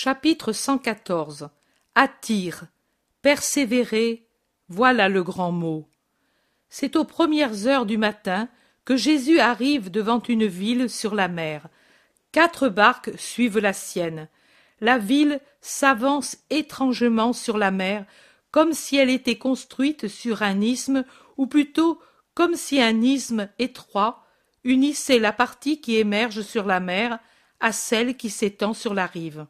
Chapitre 114 Attire, persévérer, voilà le grand mot. C'est aux premières heures du matin que Jésus arrive devant une ville sur la mer. Quatre barques suivent la sienne. La ville s'avance étrangement sur la mer, comme si elle était construite sur un isthme, ou plutôt comme si un isthme étroit unissait la partie qui émerge sur la mer à celle qui s'étend sur la rive.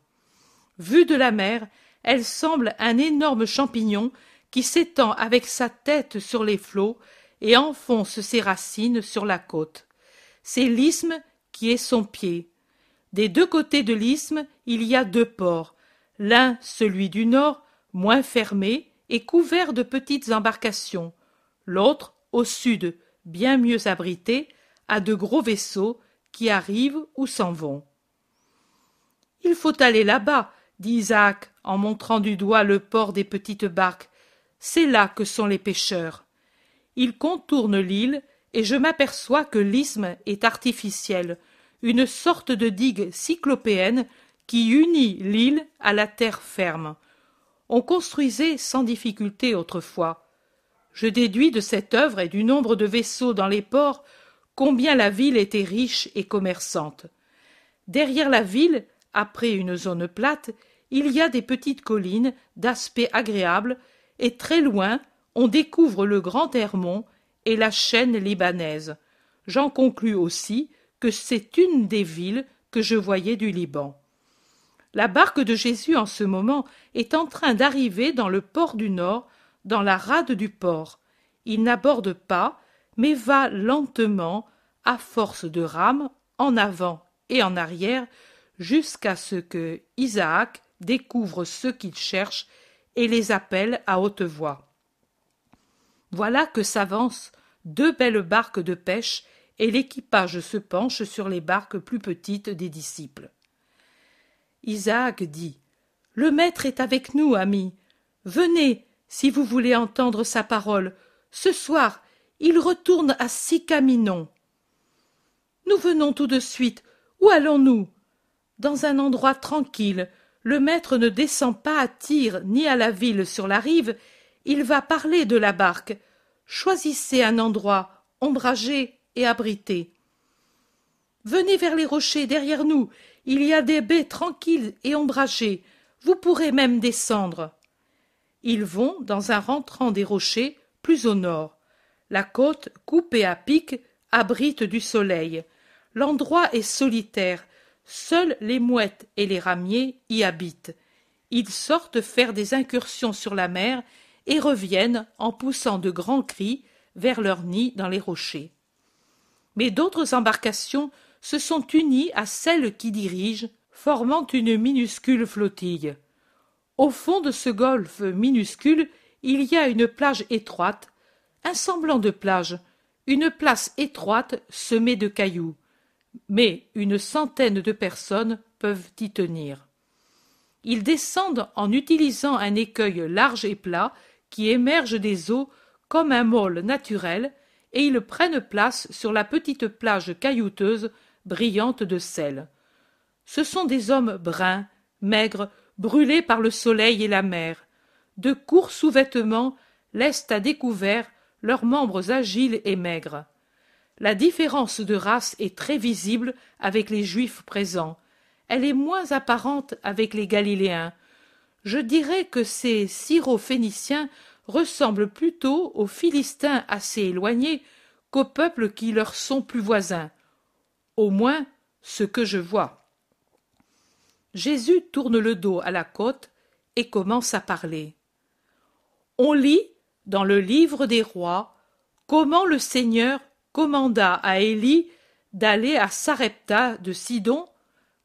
Vue de la mer, elle semble un énorme champignon qui s'étend avec sa tête sur les flots et enfonce ses racines sur la côte. C'est l'isthme qui est son pied. Des deux côtés de l'isthme, il y a deux ports. L'un, celui du nord, moins fermé et couvert de petites embarcations. L'autre, au sud, bien mieux abrité, a de gros vaisseaux qui arrivent ou s'en vont. Il faut aller là-bas, dit Isaac en montrant du doigt le port des petites barques. C'est là que sont les pêcheurs. Il contourne l'île et je m'aperçois que l'isthme est artificiel, une sorte de digue cyclopéenne qui unit l'île à la terre ferme. On construisait sans difficulté autrefois. Je déduis de cette œuvre et du nombre de vaisseaux dans les ports combien la ville était riche et commerçante. Derrière la ville, après une zone plate, il y a des petites collines d'aspect agréable, et très loin on découvre le grand Hermon et la chaîne libanaise. J'en conclus aussi que c'est une des villes que je voyais du Liban. La barque de Jésus en ce moment est en train d'arriver dans le port du Nord, dans la rade du port. Il n'aborde pas, mais va lentement, à force de rames, en avant et en arrière, jusqu'à ce que Isaac découvre ceux qu'il cherche et les appelle à haute voix. Voilà que s'avancent deux belles barques de pêche et l'équipage se penche sur les barques plus petites des disciples. Isaac dit Le Maître est avec nous, amis. Venez, si vous voulez entendre sa parole. Ce soir, il retourne à Sicaminon. Nous venons tout de suite. Où allons-nous? Dans un endroit tranquille. Le maître ne descend pas à Tyr ni à la ville sur la rive. Il va parler de la barque. Choisissez un endroit ombragé et abrité. Venez vers les rochers derrière nous. Il y a des baies tranquilles et ombragées. Vous pourrez même descendre. Ils vont dans un rentrant des rochers plus au nord. La côte, coupée à pic, abrite du soleil. L'endroit est solitaire. Seuls les mouettes et les ramiers y habitent. Ils sortent faire des incursions sur la mer et reviennent en poussant de grands cris vers leur nid dans les rochers. Mais d'autres embarcations se sont unies à celles qui dirigent, formant une minuscule flottille. Au fond de ce golfe minuscule, il y a une plage étroite, un semblant de plage, une place étroite semée de cailloux, mais une centaine de personnes peuvent y tenir. Ils descendent en utilisant un écueil large et plat qui émerge des eaux comme un môle naturel, et ils prennent place sur la petite plage caillouteuse brillante de sel. Ce sont des hommes bruns, maigres, brûlés par le soleil et la mer. De courts sous-vêtements laissent à découvert leurs membres agiles et maigres. La différence de race est très visible avec les Juifs présents. Elle est moins apparente avec les Galiléens. Je dirais que ces Syrophéniciens ressemblent plutôt aux Philistins assez éloignés qu'aux peuples qui leur sont plus voisins. Au moins, ce que je vois. Jésus tourne le dos à la côte et commence à parler. On lit dans le livre des rois comment le Seigneur commanda à Élie d'aller à Sarepta de Sidon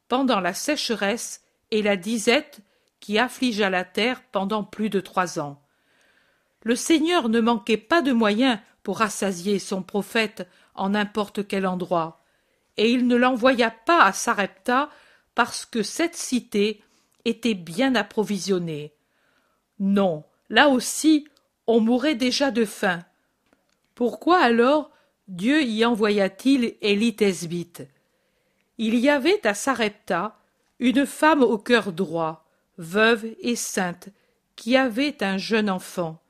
pendant la sécheresse et la disette qui affligea la terre pendant plus de trois ans. Le Seigneur ne manquait pas de moyens pour rassasier son prophète en n'importe quel endroit, et il ne l'envoya pas à Sarepta parce que cette cité était bien approvisionnée. Non, là aussi on mourait déjà de faim. Pourquoi alors Dieu y envoya-t-il Élie Il y avait à Sarepta une femme au cœur droit, veuve et sainte, qui avait un jeune enfant.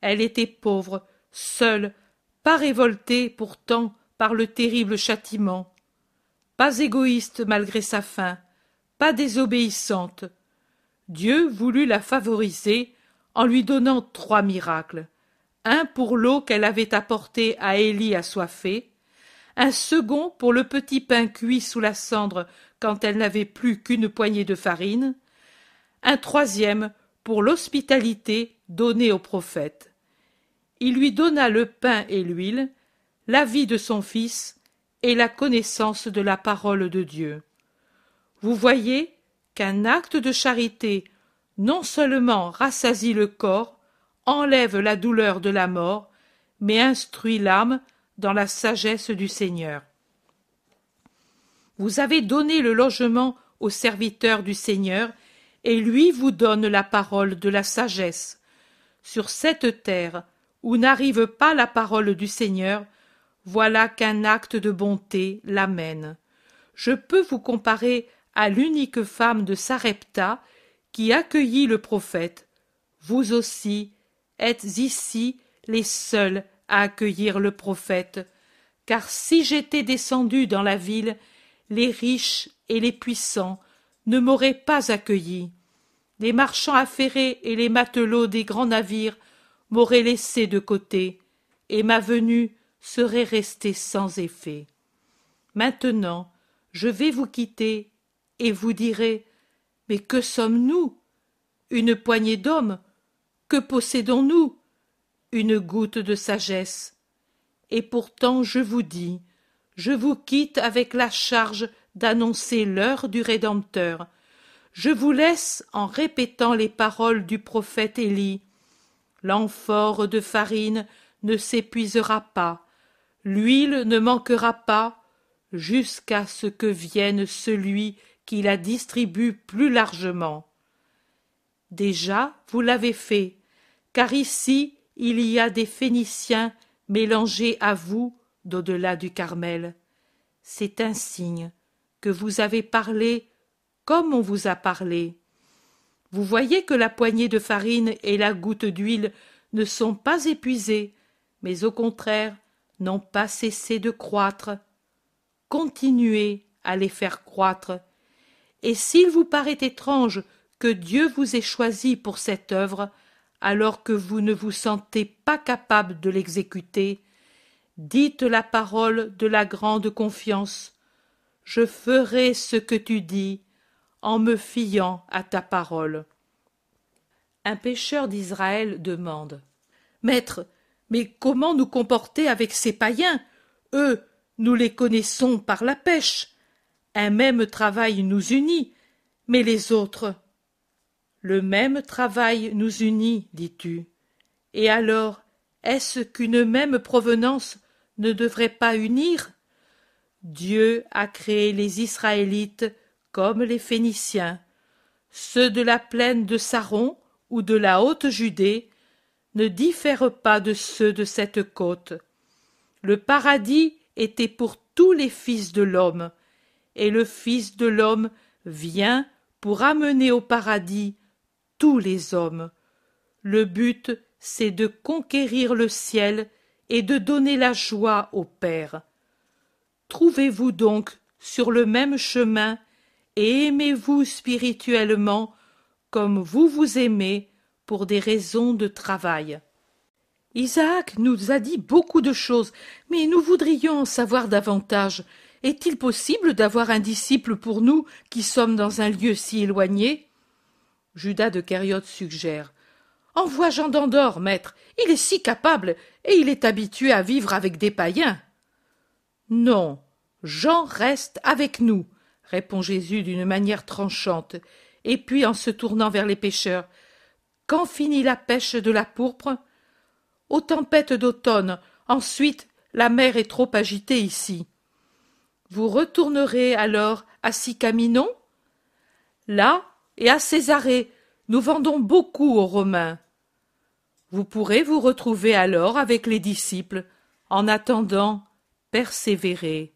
Elle était pauvre, seule, pas révoltée pourtant par le terrible châtiment, pas égoïste malgré sa faim, pas désobéissante. Dieu voulut la favoriser en lui donnant trois miracles un pour l'eau qu'elle avait apportée à Élie assoiffé, un second pour le petit pain cuit sous la cendre quand elle n'avait plus qu'une poignée de farine, un troisième pour l'hospitalité donnée au prophète. Il lui donna le pain et l'huile, la vie de son fils et la connaissance de la parole de Dieu. Vous voyez qu'un acte de charité non seulement rassasie le corps, enlève la douleur de la mort, mais instruit l'âme dans la sagesse du Seigneur. Vous avez donné le logement au serviteur du Seigneur, et lui vous donne la parole de la sagesse. Sur cette terre, où n'arrive pas la parole du Seigneur, voilà qu'un acte de bonté l'amène. Je peux vous comparer à l'unique femme de Sarepta qui accueillit le prophète. Vous aussi êtes ici les seuls à accueillir le prophète, car si j'étais descendu dans la ville, les riches et les puissants ne m'auraient pas accueilli. Les marchands affairés et les matelots des grands navires m'auraient laissé de côté, et ma venue serait restée sans effet. Maintenant, je vais vous quitter, et vous direz Mais que sommes-nous? Une poignée d'hommes Possédons-nous Une goutte de sagesse? Et pourtant je vous dis, je vous quitte avec la charge d'annoncer l'heure du Rédempteur. Je vous laisse en répétant les paroles du prophète Élie. L'amphore de farine ne s'épuisera pas, l'huile ne manquera pas, jusqu'à ce que vienne celui qui la distribue plus largement. Déjà vous l'avez fait, car ici il y a des Phéniciens mélangés à vous d'au-delà du Carmel. C'est un signe que vous avez parlé comme on vous a parlé. Vous voyez que la poignée de farine et la goutte d'huile ne sont pas épuisées, mais au contraire n'ont pas cessé de croître. Continuez à les faire croître. Et s'il vous paraît étrange que Dieu vous ait choisi pour cette œuvre, alors que vous ne vous sentez pas capable de l'exécuter, dites la parole de la grande confiance. Je ferai ce que tu dis, en me fiant à ta parole. Un pêcheur d'Israël demande. Maître, mais comment nous comporter avec ces païens? Eux, nous les connaissons par la pêche. Un même travail nous unit, mais les autres. Le même travail nous unit, dis-tu. Et alors, est-ce qu'une même provenance ne devrait pas unir? Dieu a créé les Israélites comme les Phéniciens. Ceux de la plaine de Saron ou de la haute Judée ne diffèrent pas de ceux de cette côte. Le paradis était pour tous les fils de l'homme, et le Fils de l'homme vient pour amener au paradis tous les hommes. Le but, c'est de conquérir le ciel et de donner la joie au Père. Trouvez-vous donc sur le même chemin et aimez-vous spirituellement comme vous vous aimez pour des raisons de travail. Isaac nous a dit beaucoup de choses, mais nous voudrions en savoir davantage. Est-il possible d'avoir un disciple pour nous qui sommes dans un lieu si éloigné? Judas de Kériote suggère. Envoie Jean d'Andorre, maître. Il est si capable, et il est habitué à vivre avec des païens. Non, Jean reste avec nous, répond Jésus d'une manière tranchante, et puis en se tournant vers les pêcheurs. Quand finit la pêche de la pourpre? Aux tempêtes d'automne. Ensuite, la mer est trop agitée ici. Vous retournerez alors à Sicaminon Là et à Césarée, nous vendons beaucoup aux Romains. Vous pourrez vous retrouver alors avec les disciples. En attendant, persévérez.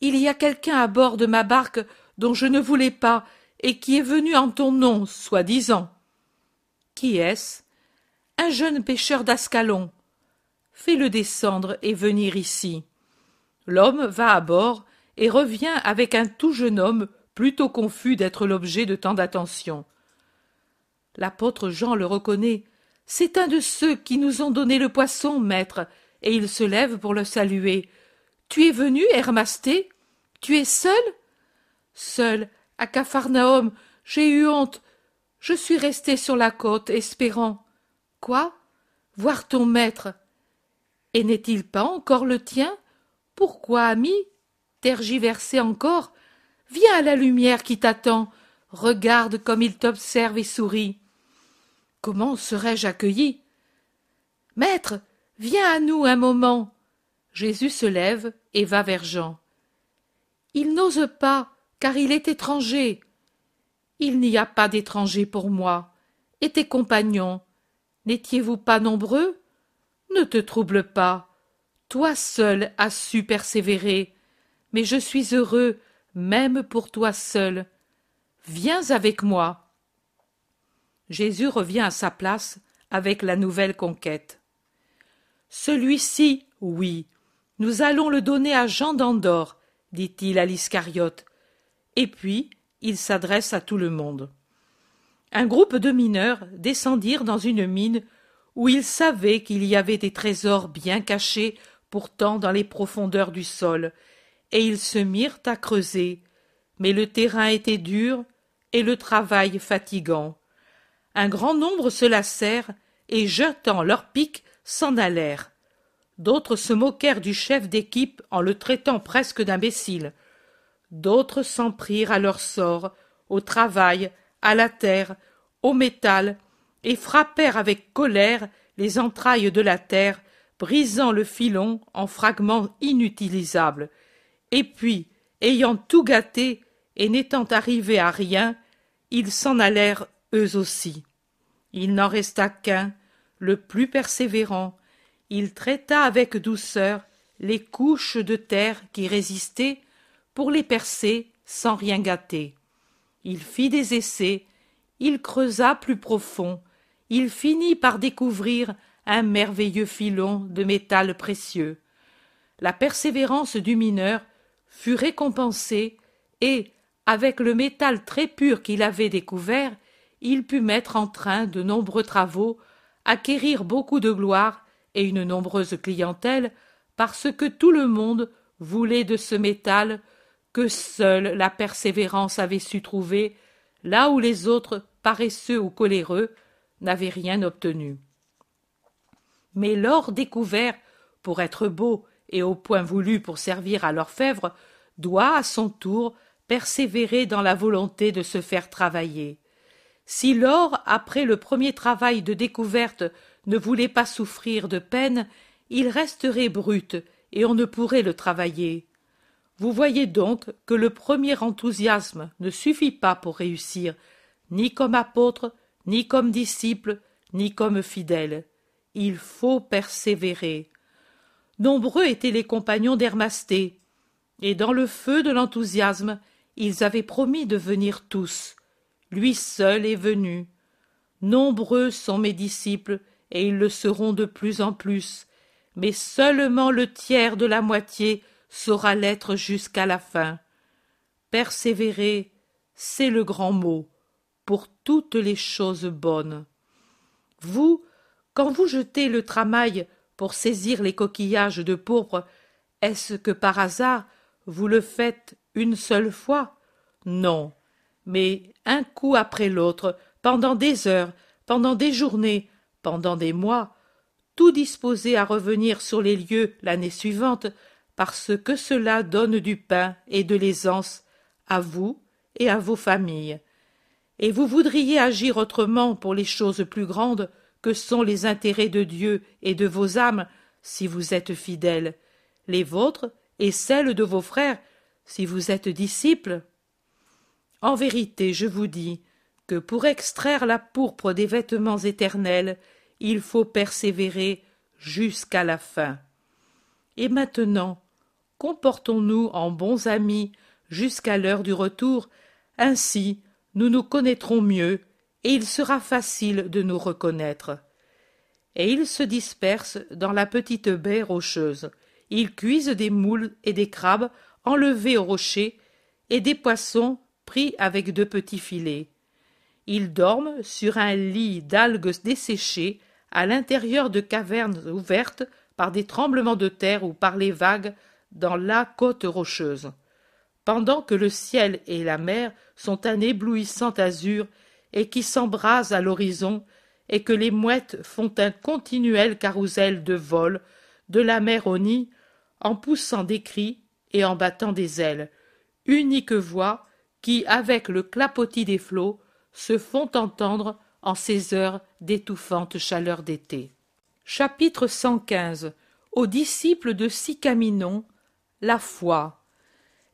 Il y a quelqu'un à bord de ma barque dont je ne voulais pas et qui est venu en ton nom, soi-disant. Qui est-ce? Un jeune pêcheur d'Ascalon. Fais-le descendre et venir ici. L'homme va à bord et revient avec un tout jeune homme plutôt confus d'être l'objet de tant d'attention. L'apôtre Jean le reconnaît. C'est un de ceux qui nous ont donné le poisson, maître, et il se lève pour le saluer. Tu es venu, Hermasté Tu es seul? Seul, à Capharnaüm, j'ai eu honte. Je suis resté sur la côte, espérant. Quoi? Voir ton maître. Et n'est-il pas encore le tien? Pourquoi, ami? Tergiverser encore? Viens à la lumière qui t'attend. Regarde comme il t'observe et sourit. Comment serais-je accueilli? Maître, viens à nous un moment. Jésus se lève et va vers Jean. Il n'ose pas, car il est étranger. Il n'y a pas d'étranger pour moi. Et tes compagnons, n'étiez-vous pas nombreux? Ne te trouble pas. Toi seul as su persévérer. Mais je suis heureux, même pour toi seul. Viens avec moi. Jésus revient à sa place avec la nouvelle conquête. Celui-ci, oui, nous allons le donner à Jean d'Andorre, dit-il à l'Iscariote. Et puis, il s'adresse à tout le monde. Un groupe de mineurs descendirent dans une mine où ils savaient qu'il y avait des trésors bien cachés pourtant dans les profondeurs du sol, et ils se mirent à creuser. Mais le terrain était dur et le travail fatigant. Un grand nombre se lassèrent et jetant leurs piques s'en allèrent. D'autres se moquèrent du chef d'équipe en le traitant presque d'imbécile. D'autres s'en prirent à leur sort au travail à la terre au métal et frappèrent avec colère les entrailles de la terre brisant le filon en fragments inutilisables et puis ayant tout gâté et n'étant arrivés à rien ils s'en allèrent eux aussi. Il n'en resta qu'un, le plus persévérant. Il traita avec douceur les couches de terre qui résistaient pour les percer sans rien gâter. Il fit des essais, il creusa plus profond, il finit par découvrir un merveilleux filon de métal précieux. La persévérance du mineur fut récompensée et, avec le métal très pur qu'il avait découvert, il put mettre en train de nombreux travaux, acquérir beaucoup de gloire et une nombreuse clientèle, parce que tout le monde voulait de ce métal que seule la persévérance avait su trouver, là où les autres, paresseux ou coléreux, n'avaient rien obtenu. Mais l'or découvert pour être beau et au point voulu pour servir à l'orfèvre doit à son tour persévérer dans la volonté de se faire travailler. Si l'or, après le premier travail de découverte, ne voulait pas souffrir de peine, il resterait brut et on ne pourrait le travailler. Vous voyez donc que le premier enthousiasme ne suffit pas pour réussir, ni comme apôtre, ni comme disciple, ni comme fidèle. Il faut persévérer. Nombreux étaient les compagnons d'Hermasté, et dans le feu de l'enthousiasme, ils avaient promis de venir tous. Lui seul est venu. Nombreux sont mes disciples, et ils le seront de plus en plus, mais seulement le tiers de la moitié saura l'être jusqu'à la fin. Persévérer, c'est le grand mot, pour toutes les choses bonnes. Vous, quand vous jetez le tramail pour saisir les coquillages de pourpre, est-ce que par hasard vous le faites une seule fois? Non, mais un coup après l'autre, pendant des heures, pendant des journées, pendant des mois, tout disposé à revenir sur les lieux l'année suivante, parce que cela donne du pain et de l'aisance à vous et à vos familles. Et vous voudriez agir autrement pour les choses plus grandes que sont les intérêts de Dieu et de vos âmes, si vous êtes fidèles, les vôtres et celles de vos frères, si vous êtes disciples. En vérité, je vous dis que pour extraire la pourpre des vêtements éternels, il faut persévérer jusqu'à la fin. Et maintenant, comportons-nous en bons amis jusqu'à l'heure du retour, ainsi nous nous connaîtrons mieux, et il sera facile de nous reconnaître. Et ils se dispersent dans la petite baie rocheuse. Ils cuisent des moules et des crabes enlevés au rocher, et des poissons pris avec de petits filets. Ils dorment sur un lit d'algues desséchées à l'intérieur de cavernes ouvertes par des tremblements de terre ou par les vagues dans la côte rocheuse. Pendant que le ciel et la mer sont un éblouissant azur et qui s'embrase à l'horizon, et que les mouettes font un continuel carrousel de vol de la mer au nid, en poussant des cris et en battant des ailes, unique voix qui, avec le clapotis des flots, se font entendre en ces heures d'étouffante chaleur d'été. Chapitre 115 Aux disciples de Sicaminon, la foi.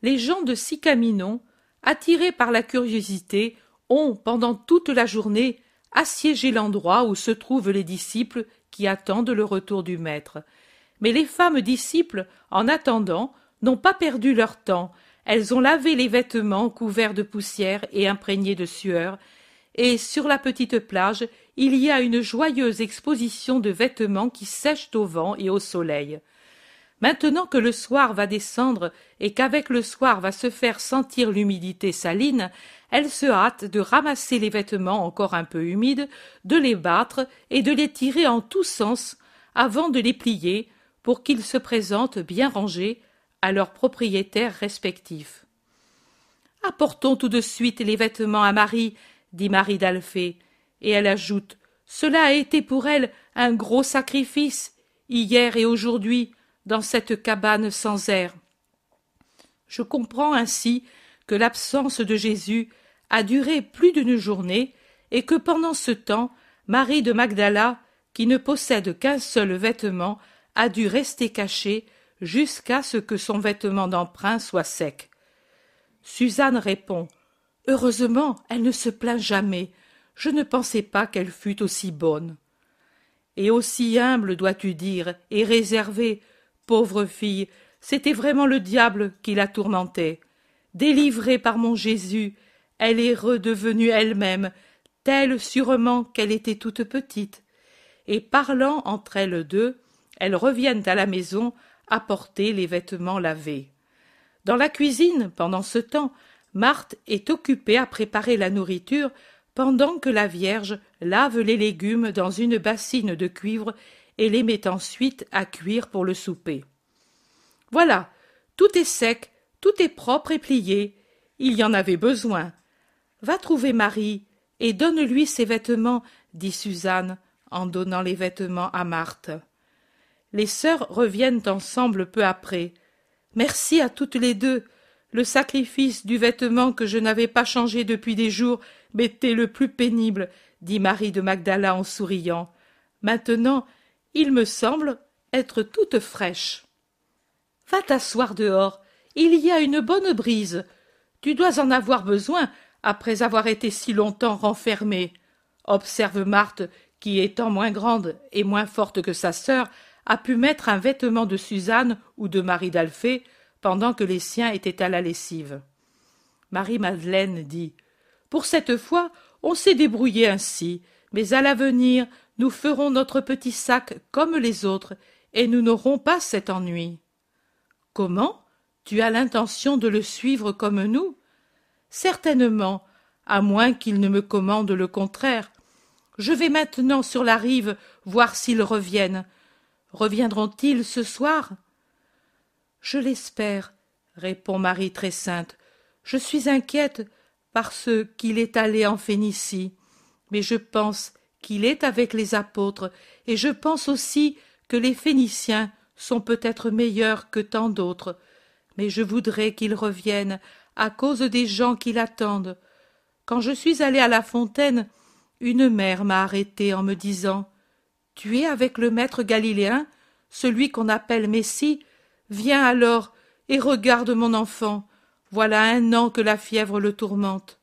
Les gens de Sicaminon, attirés par la curiosité, ont, pendant toute la journée, assiégé l'endroit où se trouvent les disciples qui attendent le retour du Maître. Mais les femmes disciples, en attendant, n'ont pas perdu leur temps. Elles ont lavé les vêtements couverts de poussière et imprégnés de sueur, et sur la petite plage, il y a une joyeuse exposition de vêtements qui sèchent au vent et au soleil. Maintenant que le soir va descendre et qu'avec le soir va se faire sentir l'humidité saline, elles se hâtent de ramasser les vêtements encore un peu humides, de les battre et de les tirer en tous sens avant de les plier pour qu'ils se présentent bien rangés à leurs propriétaires respectifs. Apportons tout de suite les vêtements à Marie, dit Marie d'Alphée, et elle ajoute Cela a été pour elle un gros sacrifice, hier et aujourd'hui, dans cette cabane sans air. Je comprends ainsi que l'absence de Jésus a duré plus d'une journée et que pendant ce temps, Marie de Magdala, qui ne possède qu'un seul vêtement, a dû rester cachée jusqu'à ce que son vêtement d'emprunt soit sec. Suzanne répond Heureusement, elle ne se plaint jamais. Je ne pensais pas qu'elle fût aussi bonne. Et aussi humble, dois-tu dire, et réservée, Pauvre fille, c'était vraiment le diable qui la tourmentait. Délivrée par mon Jésus, elle est redevenue elle-même, telle sûrement qu'elle était toute petite. Et parlant entre elles deux, elles reviennent à la maison apporter les vêtements lavés. Dans la cuisine, pendant ce temps, Marthe est occupée à préparer la nourriture pendant que la Vierge lave les légumes dans une bassine de cuivre et les met ensuite à cuire pour le souper. Voilà, tout est sec, tout est propre et plié. Il y en avait besoin. Va trouver Marie et donne-lui ses vêtements, dit Suzanne en donnant les vêtements à Marthe. Les sœurs reviennent ensemble peu après. Merci à toutes les deux. Le sacrifice du vêtement que je n'avais pas changé depuis des jours m'était le plus pénible, dit Marie de Magdala en souriant. Maintenant, il me semble être toute fraîche. Va t'asseoir dehors. Il y a une bonne brise. Tu dois en avoir besoin après avoir été si longtemps renfermée. Observe Marthe, qui étant moins grande et moins forte que sa sœur, a pu mettre un vêtement de Suzanne ou de Marie d'Alphée pendant que les siens étaient à la lessive. Marie-Madeleine dit Pour cette fois, on s'est débrouillé ainsi, mais à l'avenir, nous ferons notre petit sac comme les autres, et nous n'aurons pas cet ennui. Comment Tu as l'intention de le suivre comme nous? Certainement, à moins qu'il ne me commande le contraire. Je vais maintenant sur la rive voir s'ils reviennent. Reviendront-ils ce soir? Je l'espère, répond Marie très sainte. Je suis inquiète parce qu'il est allé en Phénicie, mais je pense qu'il est avec les apôtres, et je pense aussi que les Phéniciens sont peut-être meilleurs que tant d'autres, mais je voudrais qu'il revienne à cause des gens qui l'attendent. Quand je suis allée à la fontaine, une mère m'a arrêtée en me disant Tu es avec le maître galiléen, celui qu'on appelle Messie Viens alors et regarde mon enfant. Voilà un an que la fièvre le tourmente.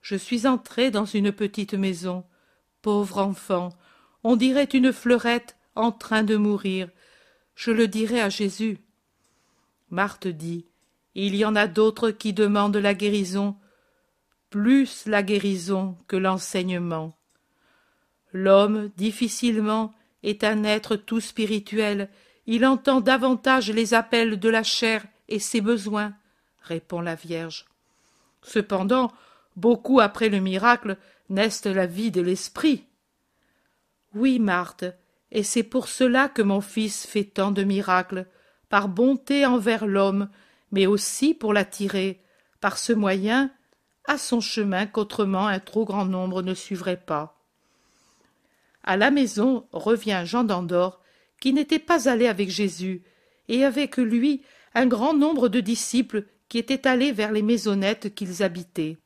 Je suis entrée dans une petite maison pauvre enfant on dirait une fleurette en train de mourir je le dirai à jésus marthe dit il y en a d'autres qui demandent la guérison, plus la guérison que l'enseignement. L'homme, difficilement, est un être tout spirituel, il entend davantage les appels de la chair et ses besoins, répond la Vierge. Cependant, beaucoup après le miracle naissent la vie de l'esprit? Oui, Marthe, et c'est pour cela que mon fils fait tant de miracles, par bonté envers l'homme, mais aussi pour l'attirer, par ce moyen, à son chemin qu'autrement un trop grand nombre ne suivrait pas. À la maison revient Jean d'Andorre, qui n'était pas allé avec Jésus, et avec lui un grand nombre de disciples qui étaient allés vers les maisonnettes qu'ils habitaient.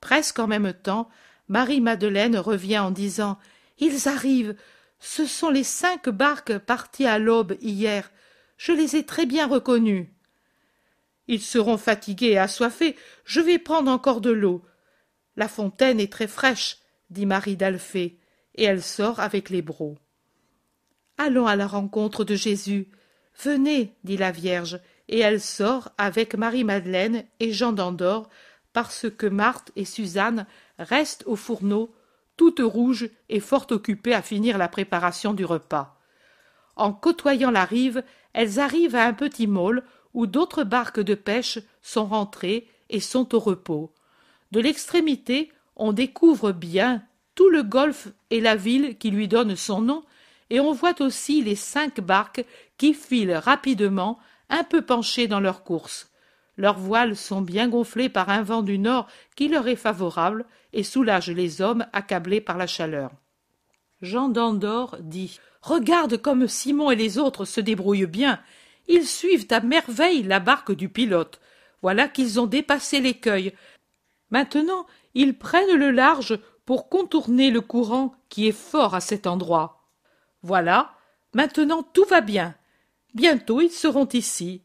Presque en même temps, Marie-Madeleine revient en disant Ils arrivent. Ce sont les cinq barques parties à l'aube hier. Je les ai très bien reconnus. Ils seront fatigués et assoiffés. Je vais prendre encore de l'eau. La fontaine est très fraîche, dit Marie d'Alphée, et elle sort avec les. Allons à la rencontre de Jésus. Venez, dit la Vierge, et elle sort avec Marie-Madeleine et Jean d'Andorre, parce que Marthe et Suzanne restent au fourneau, toutes rouges et fort occupées à finir la préparation du repas. En côtoyant la rive, elles arrivent à un petit môle où d'autres barques de pêche sont rentrées et sont au repos. De l'extrémité, on découvre bien tout le golfe et la ville qui lui donne son nom, et on voit aussi les cinq barques qui filent rapidement, un peu penchées dans leur course. Leurs voiles sont bien gonflées par un vent du nord qui leur est favorable et soulage les hommes accablés par la chaleur. Jean d'Andorre dit Regarde comme Simon et les autres se débrouillent bien. Ils suivent à merveille la barque du pilote. Voilà qu'ils ont dépassé l'écueil. Maintenant, ils prennent le large pour contourner le courant qui est fort à cet endroit. Voilà, maintenant tout va bien. Bientôt ils seront ici.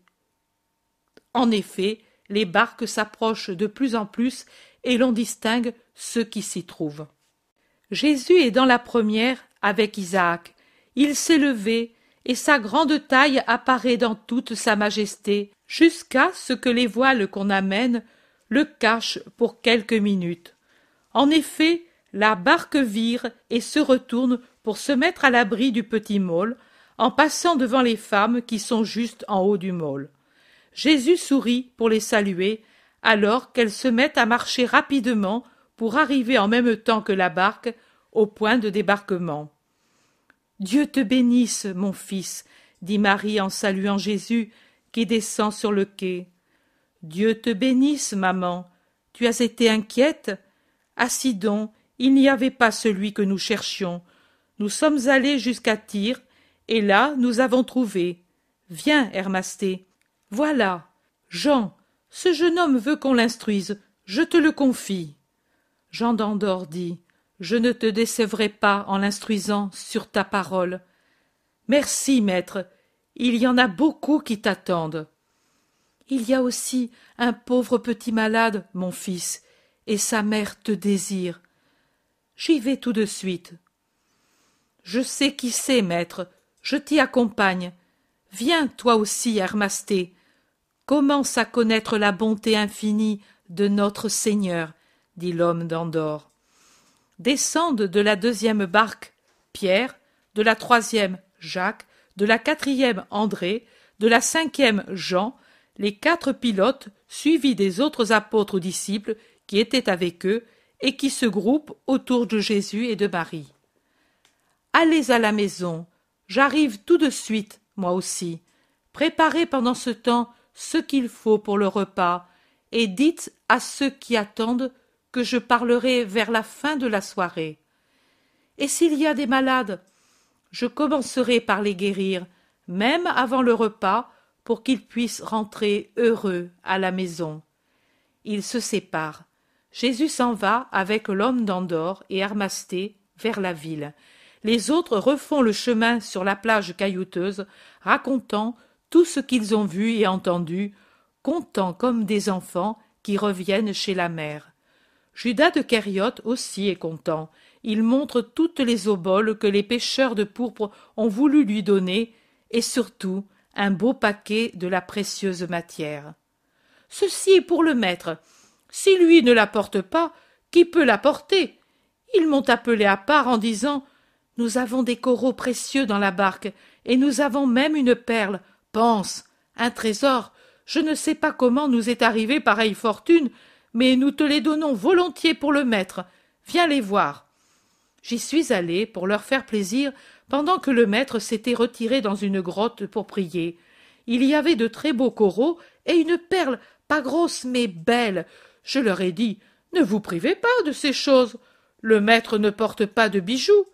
En effet, les barques s'approchent de plus en plus et l'on distingue ceux qui s'y trouvent. Jésus est dans la première avec Isaac. Il s'est levé et sa grande taille apparaît dans toute sa majesté, jusqu'à ce que les voiles qu'on amène le cachent pour quelques minutes. En effet, la barque vire et se retourne pour se mettre à l'abri du petit môle, en passant devant les femmes qui sont juste en haut du môle. Jésus sourit pour les saluer, alors qu'elles se mettent à marcher rapidement pour arriver en même temps que la barque au point de débarquement. Dieu te bénisse, mon fils, dit Marie en saluant Jésus, qui descend sur le quai. Dieu te bénisse, maman. Tu as été inquiète? Assis donc, il n'y avait pas celui que nous cherchions. Nous sommes allés jusqu'à Tyr, et là nous avons trouvé. Viens, Hermasté. Voilà. Jean, ce jeune homme veut qu'on l'instruise. Je te le confie. Jean d'Andorre dit je ne te décevrai pas en l'instruisant sur ta parole. Merci, maître, il y en a beaucoup qui t'attendent. Il y a aussi un pauvre petit malade, mon fils, et sa mère te désire. J'y vais tout de suite. Je sais qui c'est, maître, je t'y accompagne. Viens, toi aussi, Hermasté. Commence à connaître la bonté infinie de notre Seigneur, dit l'homme d'Andorre descendent de la deuxième barque Pierre, de la troisième Jacques, de la quatrième André, de la cinquième Jean, les quatre pilotes suivis des autres apôtres ou disciples qui étaient avec eux et qui se groupent autour de Jésus et de Marie. Allez à la maison, j'arrive tout de suite, moi aussi. Préparez pendant ce temps ce qu'il faut pour le repas, et dites à ceux qui attendent que je parlerai vers la fin de la soirée. Et s'il y a des malades, je commencerai par les guérir, même avant le repas, pour qu'ils puissent rentrer heureux à la maison. Ils se séparent. Jésus s'en va avec l'homme d'Andorre et Hermasté vers la ville. Les autres refont le chemin sur la plage caillouteuse, racontant tout ce qu'ils ont vu et entendu, contant comme des enfants qui reviennent chez la mère. Judas de Kériote aussi est content. Il montre toutes les oboles que les pêcheurs de pourpre ont voulu lui donner, et surtout un beau paquet de la précieuse matière. Ceci est pour le maître. Si lui ne la porte pas, qui peut la porter Ils m'ont appelé à part en disant Nous avons des coraux précieux dans la barque, et nous avons même une perle. Un trésor. Je ne sais pas comment nous est arrivée pareille fortune, mais nous te les donnons volontiers pour le maître. Viens les voir. J'y suis allé pour leur faire plaisir pendant que le maître s'était retiré dans une grotte pour prier. Il y avait de très beaux coraux et une perle, pas grosse mais belle. Je leur ai dit Ne vous privez pas de ces choses. Le maître ne porte pas de bijoux.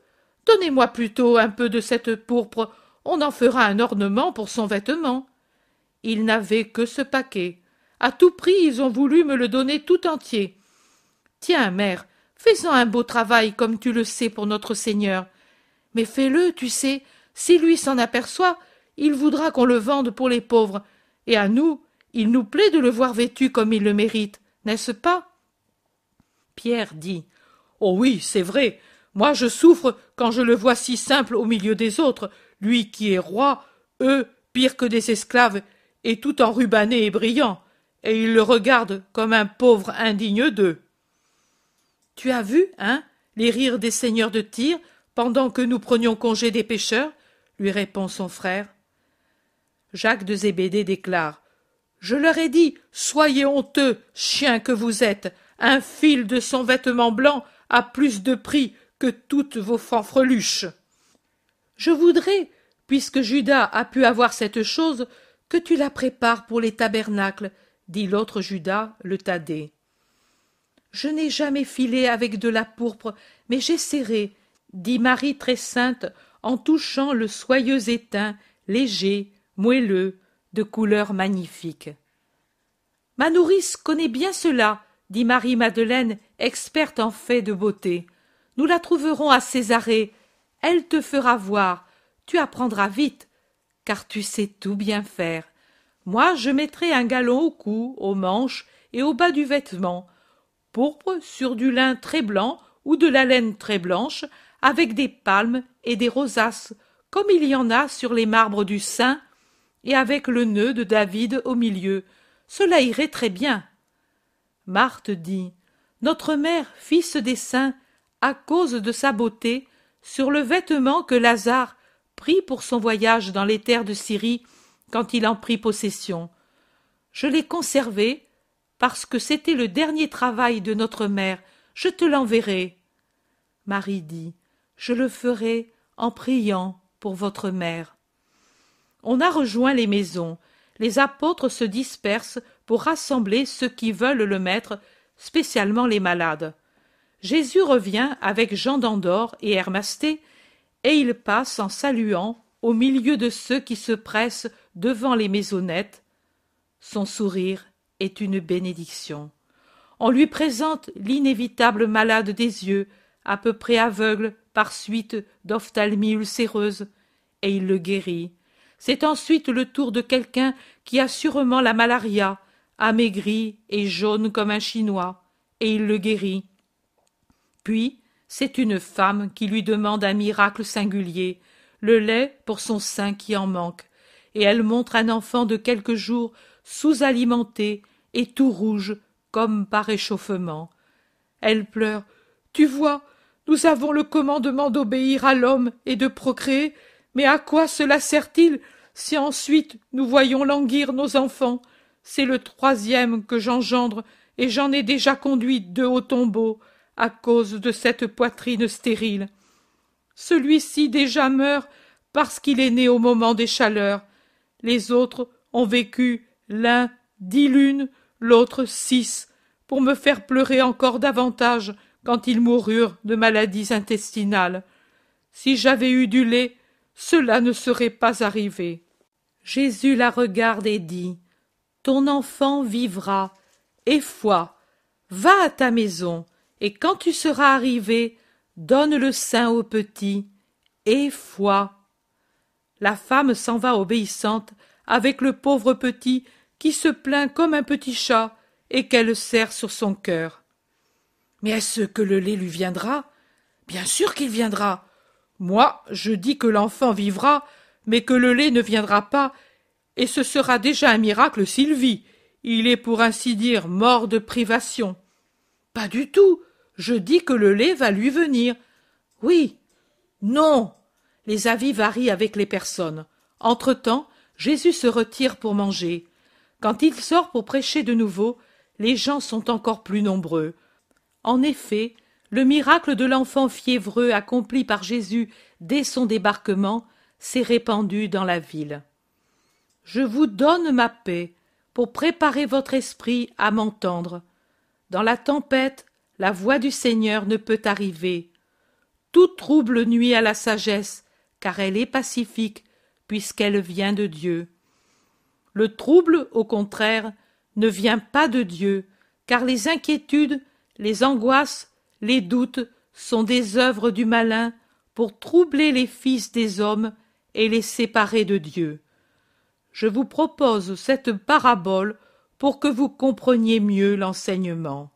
Donnez-moi plutôt un peu de cette pourpre. On en fera un ornement pour son vêtement. Ils n'avaient que ce paquet. À tout prix, ils ont voulu me le donner tout entier. Tiens, mère, fais-en un beau travail comme tu le sais pour notre Seigneur. Mais fais-le, tu sais, si lui s'en aperçoit, il voudra qu'on le vende pour les pauvres, et à nous, il nous plaît de le voir vêtu comme il le mérite, n'est-ce pas? Pierre dit Oh oui, c'est vrai. Moi je souffre quand je le vois si simple au milieu des autres, lui qui est roi, eux pire que des esclaves, et tout enrubanné et brillant, et ils le regardent comme un pauvre indigne d'eux. Tu as vu, hein, les rires des seigneurs de Tyr pendant que nous prenions congé des pêcheurs? lui répond son frère. Jacques de Zébédée déclare Je leur ai dit, soyez honteux, chiens que vous êtes, un fil de son vêtement blanc a plus de prix que toutes vos fanfreluches. Je voudrais, puisque Judas a pu avoir cette chose, que tu la prépares pour les tabernacles, dit l'autre Judas, le Thaddée. Je n'ai jamais filé avec de la pourpre, mais j'ai serré, dit Marie très sainte en touchant le soyeux étain, léger, moelleux, de couleur magnifique. Ma nourrice connaît bien cela, dit Marie Madeleine, experte en fait de beauté. Nous la trouverons à Césarée. Elle te fera voir. Tu apprendras vite, car tu sais tout bien faire. Moi, je mettrai un galon au cou, aux manches et au bas du vêtement, pourpre sur du lin très blanc ou de la laine très blanche, avec des palmes et des rosaces, comme il y en a sur les marbres du Saint, et avec le nœud de David au milieu. Cela irait très bien. Marthe dit Notre mère fit ce dessin à cause de sa beauté sur le vêtement que Lazare prit pour son voyage dans les terres de Syrie quand il en prit possession. Je l'ai conservé parce que c'était le dernier travail de notre mère. Je te l'enverrai. Marie dit Je le ferai en priant pour votre mère. On a rejoint les maisons. Les apôtres se dispersent pour rassembler ceux qui veulent le mettre, spécialement les malades. Jésus revient avec Jean d'Andorre et Hermasté, et il passe en saluant au milieu de ceux qui se pressent devant les maisonnettes. Son sourire est une bénédiction. On lui présente l'inévitable malade des yeux, à peu près aveugle par suite d'ophtalmie ulcéreuse, et il le guérit. C'est ensuite le tour de quelqu'un qui a sûrement la malaria, amaigri et jaune comme un chinois, et il le guérit. Puis c'est une femme qui lui demande un miracle singulier, le lait pour son sein qui en manque, et elle montre un enfant de quelques jours sous-alimenté et tout rouge comme par échauffement. Elle pleure. Tu vois, nous avons le commandement d'obéir à l'homme et de procréer, mais à quoi cela sert-il si ensuite nous voyons languir nos enfants? C'est le troisième que j'engendre, et j'en ai déjà conduit deux au tombeau, à cause de cette poitrine stérile. Celui-ci déjà meurt parce qu'il est né au moment des chaleurs. Les autres ont vécu l'un dix lunes, l'autre six, pour me faire pleurer encore davantage quand ils moururent de maladies intestinales. Si j'avais eu du lait, cela ne serait pas arrivé. Jésus la regarde et dit Ton enfant vivra, et foi, va à ta maison, et quand tu seras arrivé, donne le sein au petit, et foi. La femme s'en va obéissante avec le pauvre petit qui se plaint comme un petit chat et qu'elle serre sur son cœur. Mais est-ce que le lait lui viendra? Bien sûr qu'il viendra. Moi, je dis que l'enfant vivra, mais que le lait ne viendra pas, et ce sera déjà un miracle s'il vit. il est pour ainsi dire mort de privation. Pas du tout. Je dis que le lait va lui venir. Oui. Non. Les avis varient avec les personnes. Entre-temps, Jésus se retire pour manger. Quand il sort pour prêcher de nouveau, les gens sont encore plus nombreux. En effet, le miracle de l'enfant fiévreux accompli par Jésus dès son débarquement s'est répandu dans la ville. Je vous donne ma paix pour préparer votre esprit à m'entendre. Dans la tempête, la voix du Seigneur ne peut arriver. Tout trouble nuit à la sagesse, car elle est pacifique, puisqu'elle vient de Dieu. Le trouble, au contraire, ne vient pas de Dieu, car les inquiétudes, les angoisses, les doutes sont des œuvres du malin pour troubler les fils des hommes et les séparer de Dieu. Je vous propose cette parabole pour que vous compreniez mieux l'enseignement.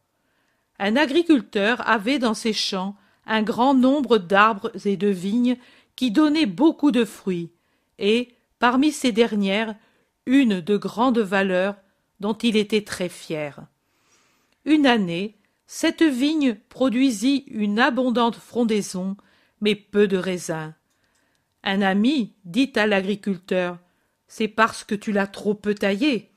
Un agriculteur avait dans ses champs un grand nombre d'arbres et de vignes qui donnaient beaucoup de fruits, et, parmi ces dernières, une de grande valeur dont il était très fier. Une année, cette vigne produisit une abondante frondaison, mais peu de raisins. Un ami dit à l'agriculteur C'est parce que tu l'as trop peu taillé.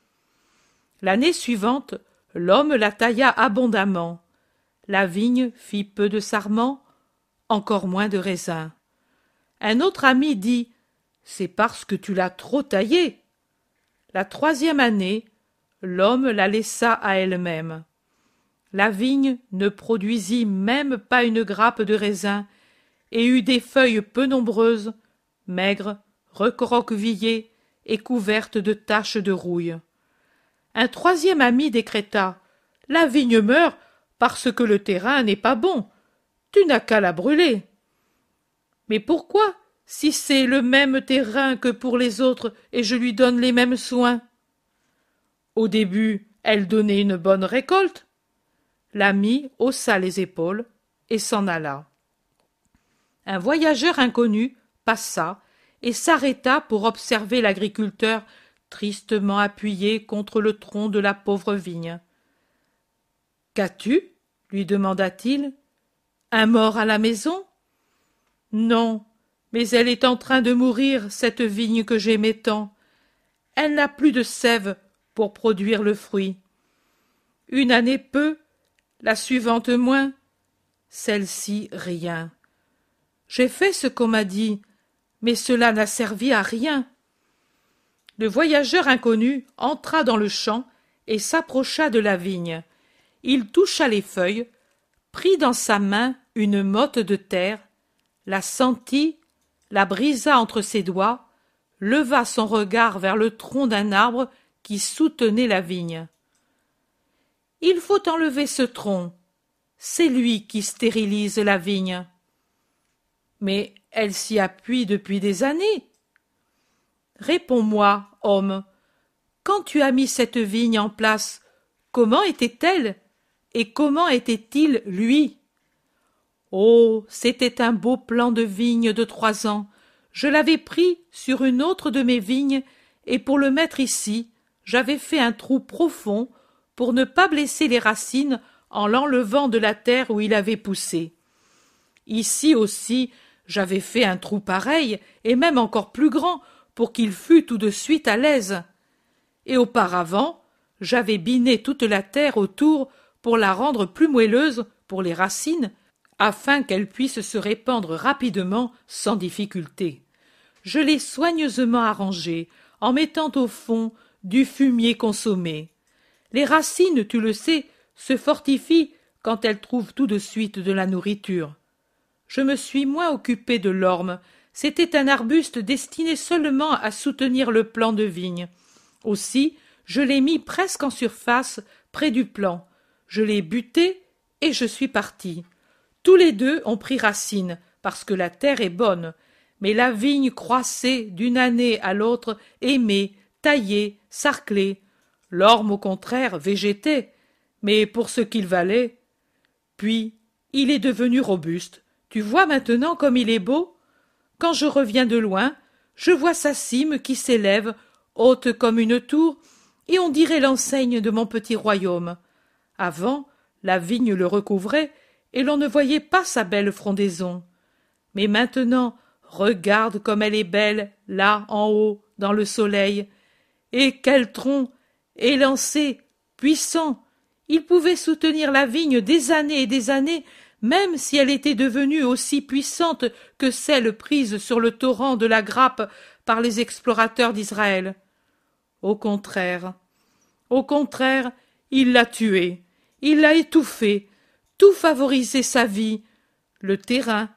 L'année suivante, l'homme la tailla abondamment. La vigne fit peu de sarments, encore moins de raisins. Un autre ami dit C'est parce que tu l'as trop taillé. La troisième année, l'homme la laissa à elle-même. La vigne ne produisit même pas une grappe de raisin, et eut des feuilles peu nombreuses, maigres, recroquevillées et couvertes de taches de rouille. Un troisième ami décréta La vigne meurt parce que le terrain n'est pas bon. Tu n'as qu'à la brûler. Mais pourquoi, si c'est le même terrain que pour les autres et je lui donne les mêmes soins? Au début, elle donnait une bonne récolte, L'ami haussa les épaules et s'en alla. Un voyageur inconnu passa et s'arrêta pour observer l'agriculteur tristement appuyé contre le tronc de la pauvre vigne. Qu'as-tu lui demanda-t-il. Un mort à la maison? Non, mais elle est en train de mourir, cette vigne que j'aimais tant. Elle n'a plus de sève pour produire le fruit. Une année peu, la suivante moins, celle-ci rien. J'ai fait ce qu'on m'a dit, mais cela n'a servi à rien. Le voyageur inconnu entra dans le champ et s'approcha de la vigne. Il toucha les feuilles, prit dans sa main une motte de terre, la sentit, la brisa entre ses doigts, leva son regard vers le tronc d'un arbre qui soutenait la vigne. Il faut enlever ce tronc. C'est lui qui stérilise la vigne. Mais elle s'y appuie depuis des années. Réponds-moi, homme, quand tu as mis cette vigne en place, comment était-elle? Et comment était-il lui? Oh, c'était un beau plan de vigne de trois ans. Je l'avais pris sur une autre de mes vignes, et pour le mettre ici, j'avais fait un trou profond pour ne pas blesser les racines en l'enlevant de la terre où il avait poussé. Ici aussi, j'avais fait un trou pareil, et même encore plus grand, pour qu'il fût tout de suite à l'aise. Et auparavant, j'avais biné toute la terre autour pour la rendre plus moelleuse pour les racines, afin qu'elle puisse se répandre rapidement sans difficulté. Je l'ai soigneusement arrangée, en mettant au fond du fumier consommé. Les racines, tu le sais, se fortifient quand elles trouvent tout de suite de la nourriture. Je me suis moins occupé de l'orme. C'était un arbuste destiné seulement à soutenir le plan de vigne. Aussi, je l'ai mis presque en surface, près du plan. Je l'ai buté et je suis parti. Tous les deux ont pris racine, parce que la terre est bonne. Mais la vigne croissait d'une année à l'autre, aimée, taillée, sarclée. L'orme, au contraire, végétait, mais pour ce qu'il valait. Puis, il est devenu robuste. Tu vois maintenant comme il est beau? Quand je reviens de loin, je vois sa cime qui s'élève, haute comme une tour, et on dirait l'enseigne de mon petit royaume. Avant, la vigne le recouvrait, et l'on ne voyait pas sa belle frondaison. Mais maintenant, regarde comme elle est belle, là, en haut, dans le soleil. Et quel tronc élancé, puissant. Il pouvait soutenir la vigne des années et des années, même si elle était devenue aussi puissante que celle prise sur le torrent de la grappe par les explorateurs d'Israël. Au contraire, au contraire, il l'a tuée, il l'a étouffée, tout favorisait sa vie, le terrain,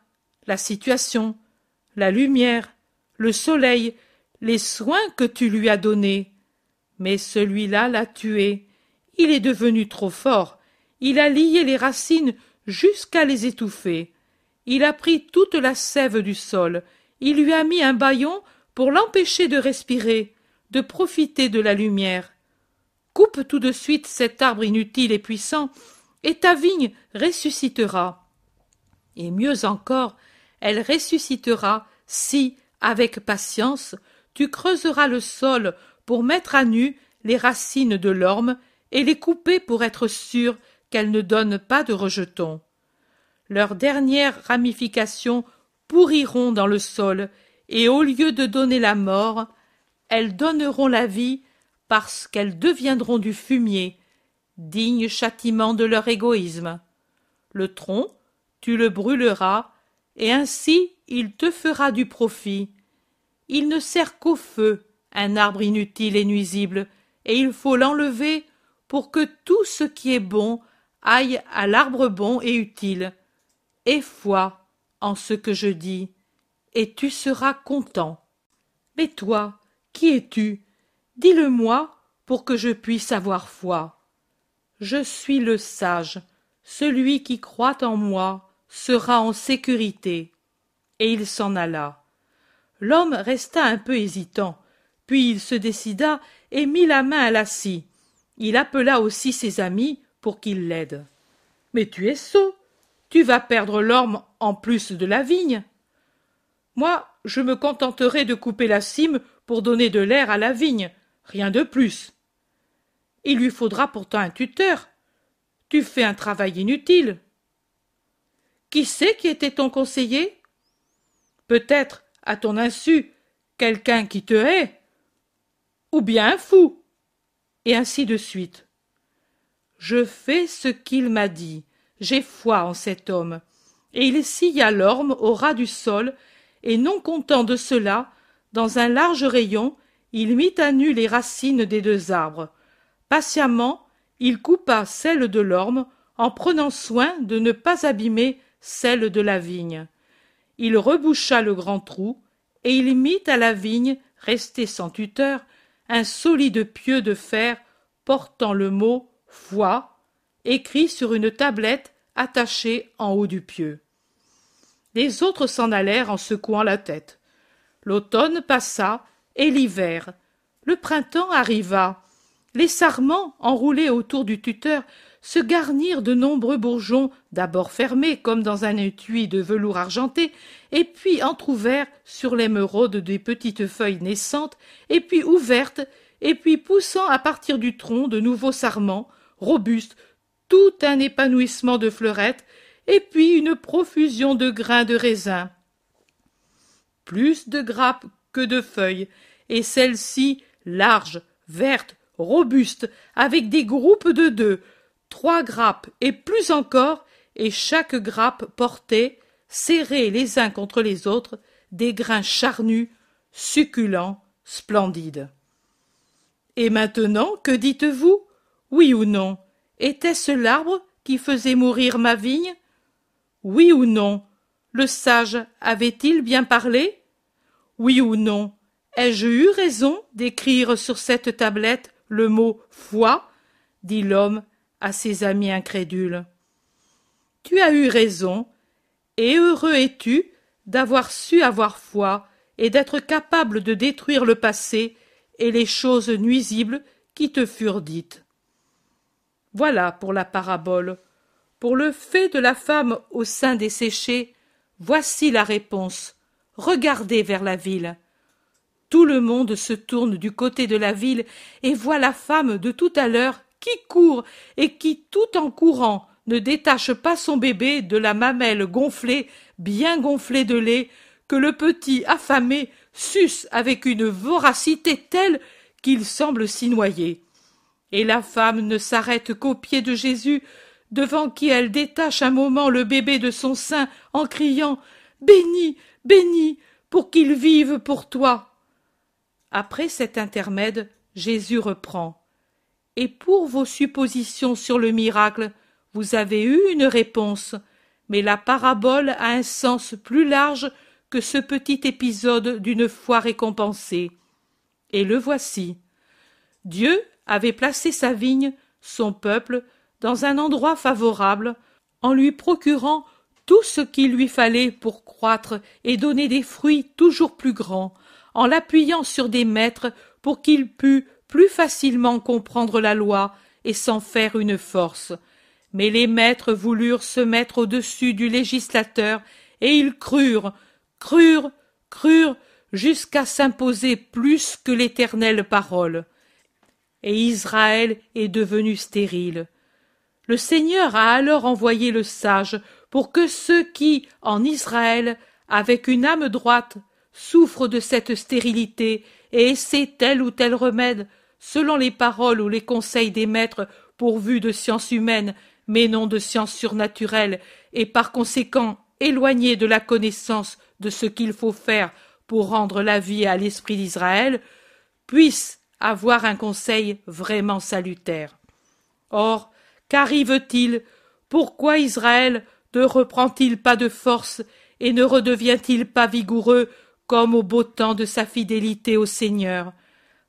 la situation, la lumière, le soleil, les soins que tu lui as donnés. Mais celui-là l'a tué. Il est devenu trop fort. Il a lié les racines jusqu'à les étouffer. Il a pris toute la sève du sol. Il lui a mis un bâillon pour l'empêcher de respirer, de profiter de la lumière. Coupe tout de suite cet arbre inutile et puissant, et ta vigne ressuscitera. Et mieux encore, elle ressuscitera si, avec patience, tu creuseras le sol pour mettre à nu les racines de l'orme et les couper pour être sûr qu'elles ne donnent pas de rejetons. Leurs dernières ramifications pourriront dans le sol, et au lieu de donner la mort, elles donneront la vie parce qu'elles deviendront du fumier, digne châtiment de leur égoïsme. Le tronc, tu le brûleras, et ainsi il te fera du profit. Il ne sert qu'au feu, un arbre inutile et nuisible, et il faut l'enlever pour que tout ce qui est bon aille à l'arbre bon et utile. Et foi en ce que je dis, et tu seras content. Mais toi, qui es-tu Dis-le-moi pour que je puisse avoir foi. Je suis le sage, celui qui croit en moi sera en sécurité. Et il s'en alla. L'homme resta un peu hésitant, puis il se décida et mit la main à la scie. Il appela aussi ses amis pour qu'ils l'aident. Mais tu es sot. Tu vas perdre l'orme en plus de la vigne. Moi, je me contenterai de couper la cime pour donner de l'air à la vigne, rien de plus. Il lui faudra pourtant un tuteur. Tu fais un travail inutile. Qui sait qui était ton conseiller? Peut-être, à ton insu, quelqu'un qui te hait, ou bien un fou, et ainsi de suite. Je fais ce qu'il m'a dit, j'ai foi en cet homme. Et il scia l'orme au ras du sol, et non content de cela, dans un large rayon, il mit à nu les racines des deux arbres. Patiemment, il coupa celle de l'orme, en prenant soin de ne pas abîmer celle de la vigne. Il reboucha le grand trou, et il mit à la vigne, restée sans tuteur, un solide pieu de fer portant le mot foi, écrit sur une tablette attachée en haut du pieu. Les autres s'en allèrent en secouant la tête. L'automne passa, et l'hiver. Le printemps arriva. Les sarments, enroulés autour du tuteur, se garnirent de nombreux bourgeons, d'abord fermés comme dans un étui de velours argenté, et puis entr'ouverts sur l'émeraude des petites feuilles naissantes, et puis ouvertes, et puis poussant à partir du tronc de nouveaux sarments, robustes, tout un épanouissement de fleurettes, et puis une profusion de grains de raisin. Plus de grappes que de feuilles, et celles-ci larges, vertes, robustes, avec des groupes de deux, trois grappes et plus encore, et chaque grappe portait, serrées les uns contre les autres, des grains charnus, succulents, splendides. Et maintenant, que dites-vous? Oui ou non? Était-ce l'arbre qui faisait mourir ma vigne? Oui ou non? Le sage avait-il bien parlé? Oui ou non? Ai-je eu raison d'écrire sur cette tablette le mot foi dit l'homme à ses amis incrédules. Tu as eu raison, et heureux es-tu d'avoir su avoir foi et d'être capable de détruire le passé et les choses nuisibles qui te furent dites. Voilà pour la parabole. Pour le fait de la femme au sein desséché, voici la réponse. Regardez vers la ville. Tout le monde se tourne du côté de la ville et voit la femme de tout à l'heure qui court et qui, tout en courant, ne détache pas son bébé de la mamelle gonflée, bien gonflée de lait, que le petit affamé suce avec une voracité telle qu'il semble s'y noyer. Et la femme ne s'arrête qu'aux pieds de Jésus, devant qui elle détache un moment le bébé de son sein en criant Béni, béni, pour qu'il vive pour toi. Après cet intermède, Jésus reprend. Et pour vos suppositions sur le miracle, vous avez eu une réponse, mais la parabole a un sens plus large que ce petit épisode d'une foi récompensée. Et le voici. Dieu avait placé sa vigne, son peuple, dans un endroit favorable, en lui procurant tout ce qu'il lui fallait pour croître et donner des fruits toujours plus grands, en l'appuyant sur des maîtres pour qu'il pût plus facilement comprendre la loi et s'en faire une force. Mais les maîtres voulurent se mettre au-dessus du législateur, et ils crurent, crurent, crurent, jusqu'à s'imposer plus que l'éternelle parole. Et Israël est devenu stérile. Le Seigneur a alors envoyé le sage pour que ceux qui, en Israël, avec une âme droite, souffrent de cette stérilité et essaient tel ou tel remède, selon les paroles ou les conseils des maîtres pourvus de sciences humaines, mais non de sciences surnaturelles, et par conséquent éloignés de la connaissance de ce qu'il faut faire pour rendre la vie à l'esprit d'Israël, puissent avoir un conseil vraiment salutaire. Or, qu'arrive-t-il? Pourquoi Israël ne reprend-il pas de force et ne redevient-il pas vigoureux comme au beau temps de sa fidélité au Seigneur?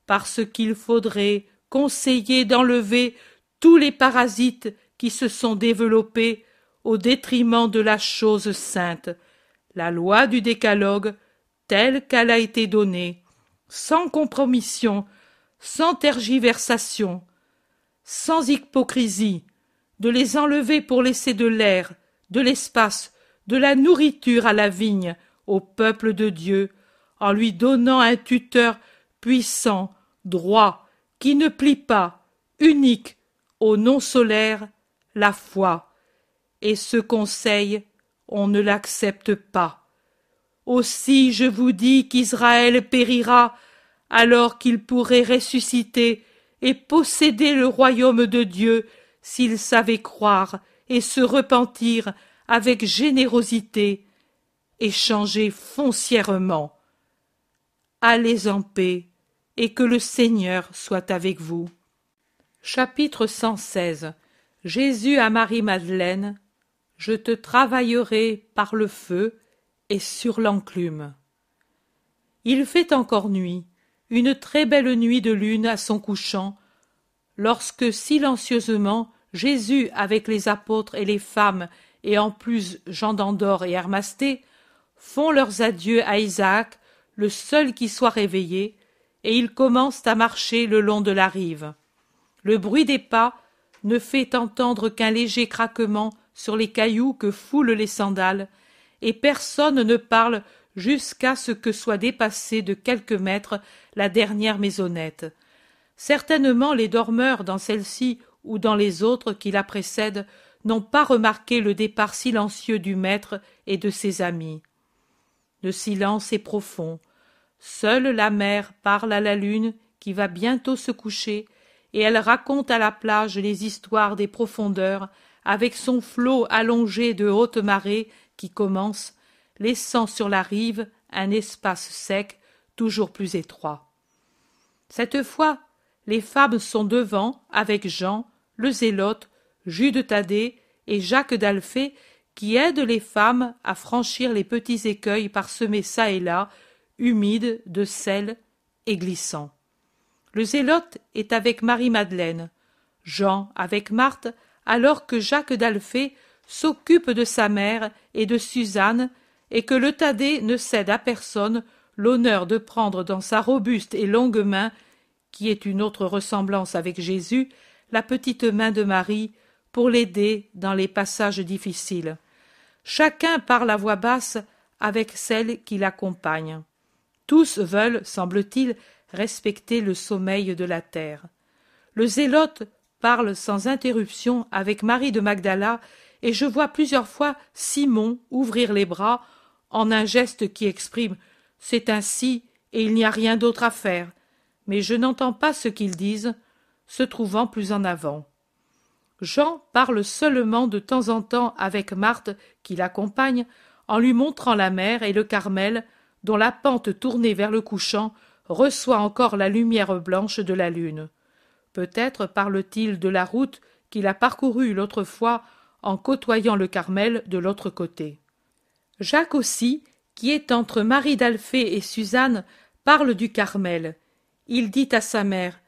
Parce qu'il faudrait conseiller d'enlever tous les parasites qui se sont développés au détriment de la chose sainte, la loi du décalogue telle qu'elle a été donnée, sans compromission, sans tergiversation, sans hypocrisie, de les enlever pour laisser de l'air, de l'espace, de la nourriture à la vigne, au peuple de Dieu, en lui donnant un tuteur puissant, droit, qui ne plie pas, unique, au nom solaire, la foi. Et ce conseil, on ne l'accepte pas. Aussi je vous dis qu'Israël périra, alors qu'il pourrait ressusciter et posséder le royaume de Dieu s'il savait croire et se repentir avec générosité et changer foncièrement. Allez en paix et que le Seigneur soit avec vous. Chapitre 116 Jésus à Marie-Madeleine Je te travaillerai par le feu et sur l'enclume. Il fait encore nuit une très belle nuit de lune à son couchant, lorsque silencieusement Jésus avec les apôtres et les femmes, et en plus Jean d'Andorre et Hermasté, font leurs adieux à Isaac, le seul qui soit réveillé, et ils commencent à marcher le long de la rive. Le bruit des pas ne fait entendre qu'un léger craquement sur les cailloux que foulent les sandales, et personne ne parle jusqu'à ce que soit dépassée de quelques mètres la dernière maisonnette. Certainement les dormeurs dans celle-ci ou dans les autres qui la précèdent n'ont pas remarqué le départ silencieux du maître et de ses amis. Le silence est profond. Seule la mer parle à la lune qui va bientôt se coucher, et elle raconte à la plage les histoires des profondeurs, avec son flot allongé de haute marée qui commence, laissant sur la rive un espace sec toujours plus étroit. Cette fois, les femmes sont devant, avec Jean, le zélote, Jude Thaddée et Jacques d'Alphée, qui aident les femmes à franchir les petits écueils parsemés çà et là, humides de sel et glissants. Le zélote est avec Marie-Madeleine, Jean avec Marthe, alors que Jacques d'Alphée s'occupe de sa mère et de Suzanne et que le Thaddée ne cède à personne l'honneur de prendre dans sa robuste et longue main, qui est une autre ressemblance avec Jésus, la petite main de Marie, pour l'aider dans les passages difficiles. Chacun parle à voix basse avec celle qui l'accompagne. Tous veulent, semble-t-il, respecter le sommeil de la terre. Le zélote parle sans interruption avec Marie de Magdala, et je vois plusieurs fois Simon ouvrir les bras en un geste qui exprime C'est ainsi et il n'y a rien d'autre à faire, mais je n'entends pas ce qu'ils disent, se trouvant plus en avant. Jean parle seulement de temps en temps avec Marthe qui l'accompagne, en lui montrant la mer et le Carmel, dont la pente tournée vers le couchant reçoit encore la lumière blanche de la lune. Peut-être parle-t-il de la route qu'il a parcourue l'autre fois en côtoyant le Carmel de l'autre côté. Jacques aussi, qui est entre Marie d'Alphée et Suzanne, parle du Carmel. Il dit à sa mère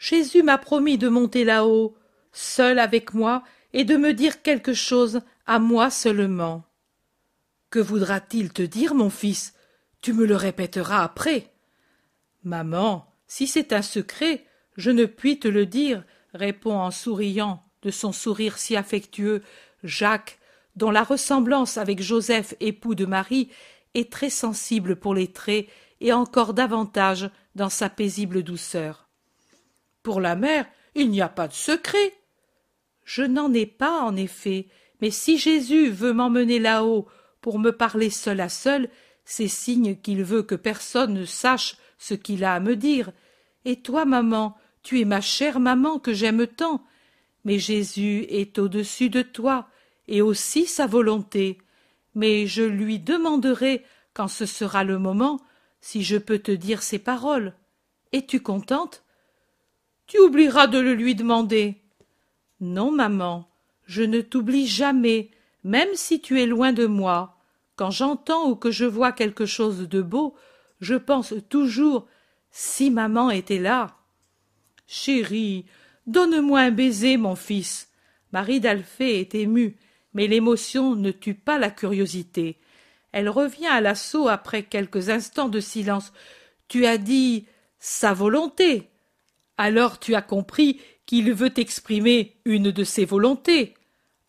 Jésus m'a promis de monter là-haut, seul avec moi, et de me dire quelque chose à moi seulement. Que voudra-t-il te dire, mon fils? Tu me le répéteras après. Maman, si c'est un secret, je ne puis te le dire, répond en souriant de son sourire si affectueux Jacques, dont la ressemblance avec Joseph, époux de Marie, est très sensible pour les traits et encore davantage dans sa paisible douceur. Pour la mère, il n'y a pas de secret. Je n'en ai pas, en effet, mais si Jésus veut m'emmener là-haut pour me parler seul à seul, c'est signe qu'il veut que personne ne sache ce qu'il a à me dire. Et toi, maman, tu es ma chère maman que j'aime tant. Mais Jésus est au-dessus de toi, et aussi sa volonté. Mais je lui demanderai, quand ce sera le moment, si je peux te dire ces paroles. Es-tu contente? Tu oublieras de le lui demander. Non, maman, je ne t'oublie jamais, même si tu es loin de moi. Quand j'entends ou que je vois quelque chose de beau, je pense toujours si maman était là. Chérie, donne-moi un baiser, mon fils. Marie d'Alphée est émue, mais l'émotion ne tue pas la curiosité. Elle revient à l'assaut après quelques instants de silence. Tu as dit sa volonté. Alors tu as compris qu'il veut exprimer une de ses volontés.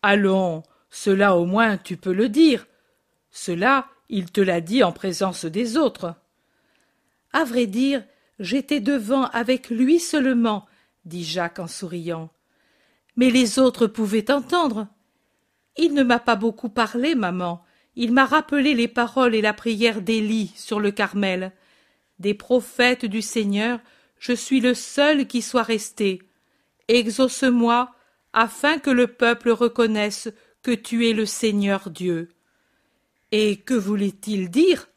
Allons, cela au moins tu peux le dire. Cela, il te l'a dit en présence des autres. À vrai dire, j'étais devant avec lui seulement, dit Jacques en souriant. Mais les autres pouvaient entendre. Il ne m'a pas beaucoup parlé, maman. Il m'a rappelé les paroles et la prière d'Élie sur le Carmel. Des prophètes du Seigneur, je suis le seul qui soit resté. Exauce-moi, afin que le peuple reconnaisse que tu es le Seigneur Dieu. Et que voulait-il dire?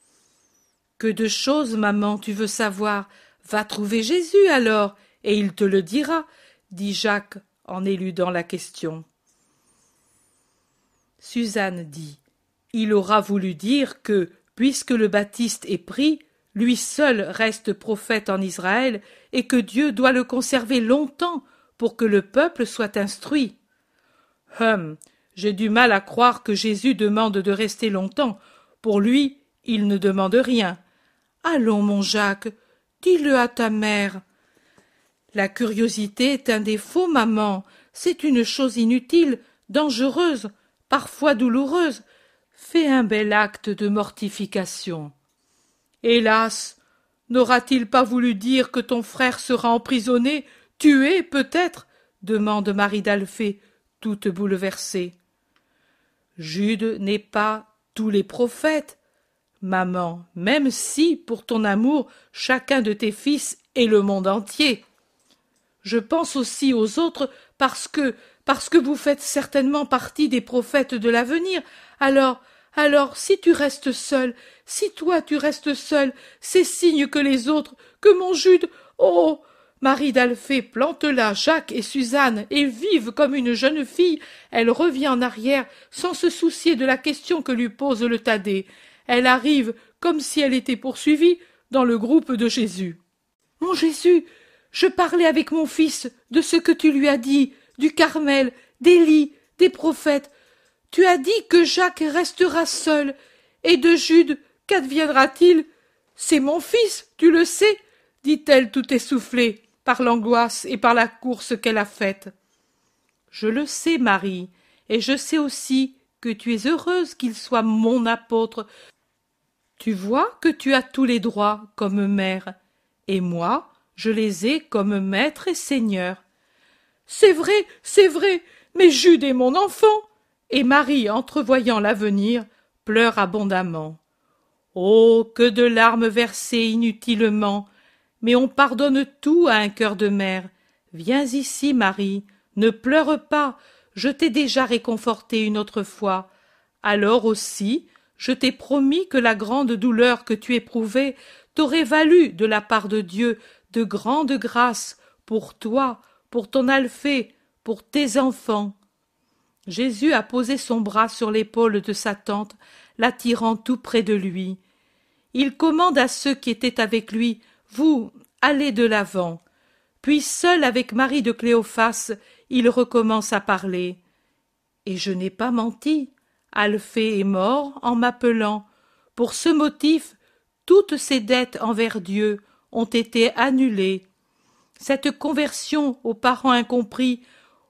Que de choses, maman, tu veux savoir Va trouver Jésus alors, et il te le dira, dit Jacques en éludant la question. Suzanne dit il aura voulu dire que, puisque le Baptiste est pris, lui seul reste prophète en Israël, et que Dieu doit le conserver longtemps pour que le peuple soit instruit. Hum, j'ai du mal à croire que Jésus demande de rester longtemps. Pour lui, il ne demande rien. Allons, mon Jacques, dis-le à ta mère. La curiosité est un défaut, maman. C'est une chose inutile, dangereuse, parfois douloureuse, Fais un bel acte de mortification. Hélas. N'aura-t-il pas voulu dire que ton frère sera emprisonné, tué peut-être? demande Marie d'Alphée, toute bouleversée. Jude n'est pas tous les prophètes. Maman, même si, pour ton amour, chacun de tes fils est le monde entier. Je pense aussi aux autres parce que parce que vous faites certainement partie des prophètes de l'avenir. Alors, alors, si tu restes seul, si toi tu restes seul, c'est signe que les autres, que mon Jude, oh. Marie d'Alphée plante là Jacques et Suzanne, et vive comme une jeune fille, elle revient en arrière sans se soucier de la question que lui pose le Thaddée. Elle arrive comme si elle était poursuivie dans le groupe de Jésus. Mon Jésus, je parlais avec mon fils de ce que tu lui as dit, du Carmel, d'Élie, des prophètes. Tu as dit que Jacques restera seul. Et de Jude, qu'adviendra-t-il? C'est mon fils, tu le sais, dit-elle tout essoufflée par l'angoisse et par la course qu'elle a faite. Je le sais, Marie, et je sais aussi que tu es heureuse qu'il soit mon apôtre. Tu vois que tu as tous les droits comme mère, et moi, je les ai comme maître et seigneur. C'est vrai, c'est vrai, mais Jude est mon enfant. Et Marie, entrevoyant l'avenir, pleure abondamment. Oh. Que de larmes versées inutilement. Mais on pardonne tout à un cœur de mère. Viens ici, Marie, ne pleure pas, je t'ai déjà réconfortée une autre fois. Alors aussi, je t'ai promis que la grande douleur que tu éprouvais t'aurait valu de la part de Dieu de grandes grâces pour toi, pour ton Alphée, pour tes enfants. Jésus a posé son bras sur l'épaule de sa tante, l'attirant tout près de lui. Il commande à ceux qui étaient avec lui, Vous, allez de l'avant. Puis seul avec Marie de Cléophas, il recommence à parler. Et je n'ai pas menti. Alphée est mort en m'appelant. Pour ce motif, toutes ses dettes envers Dieu ont été annulées. Cette conversion aux parents incompris,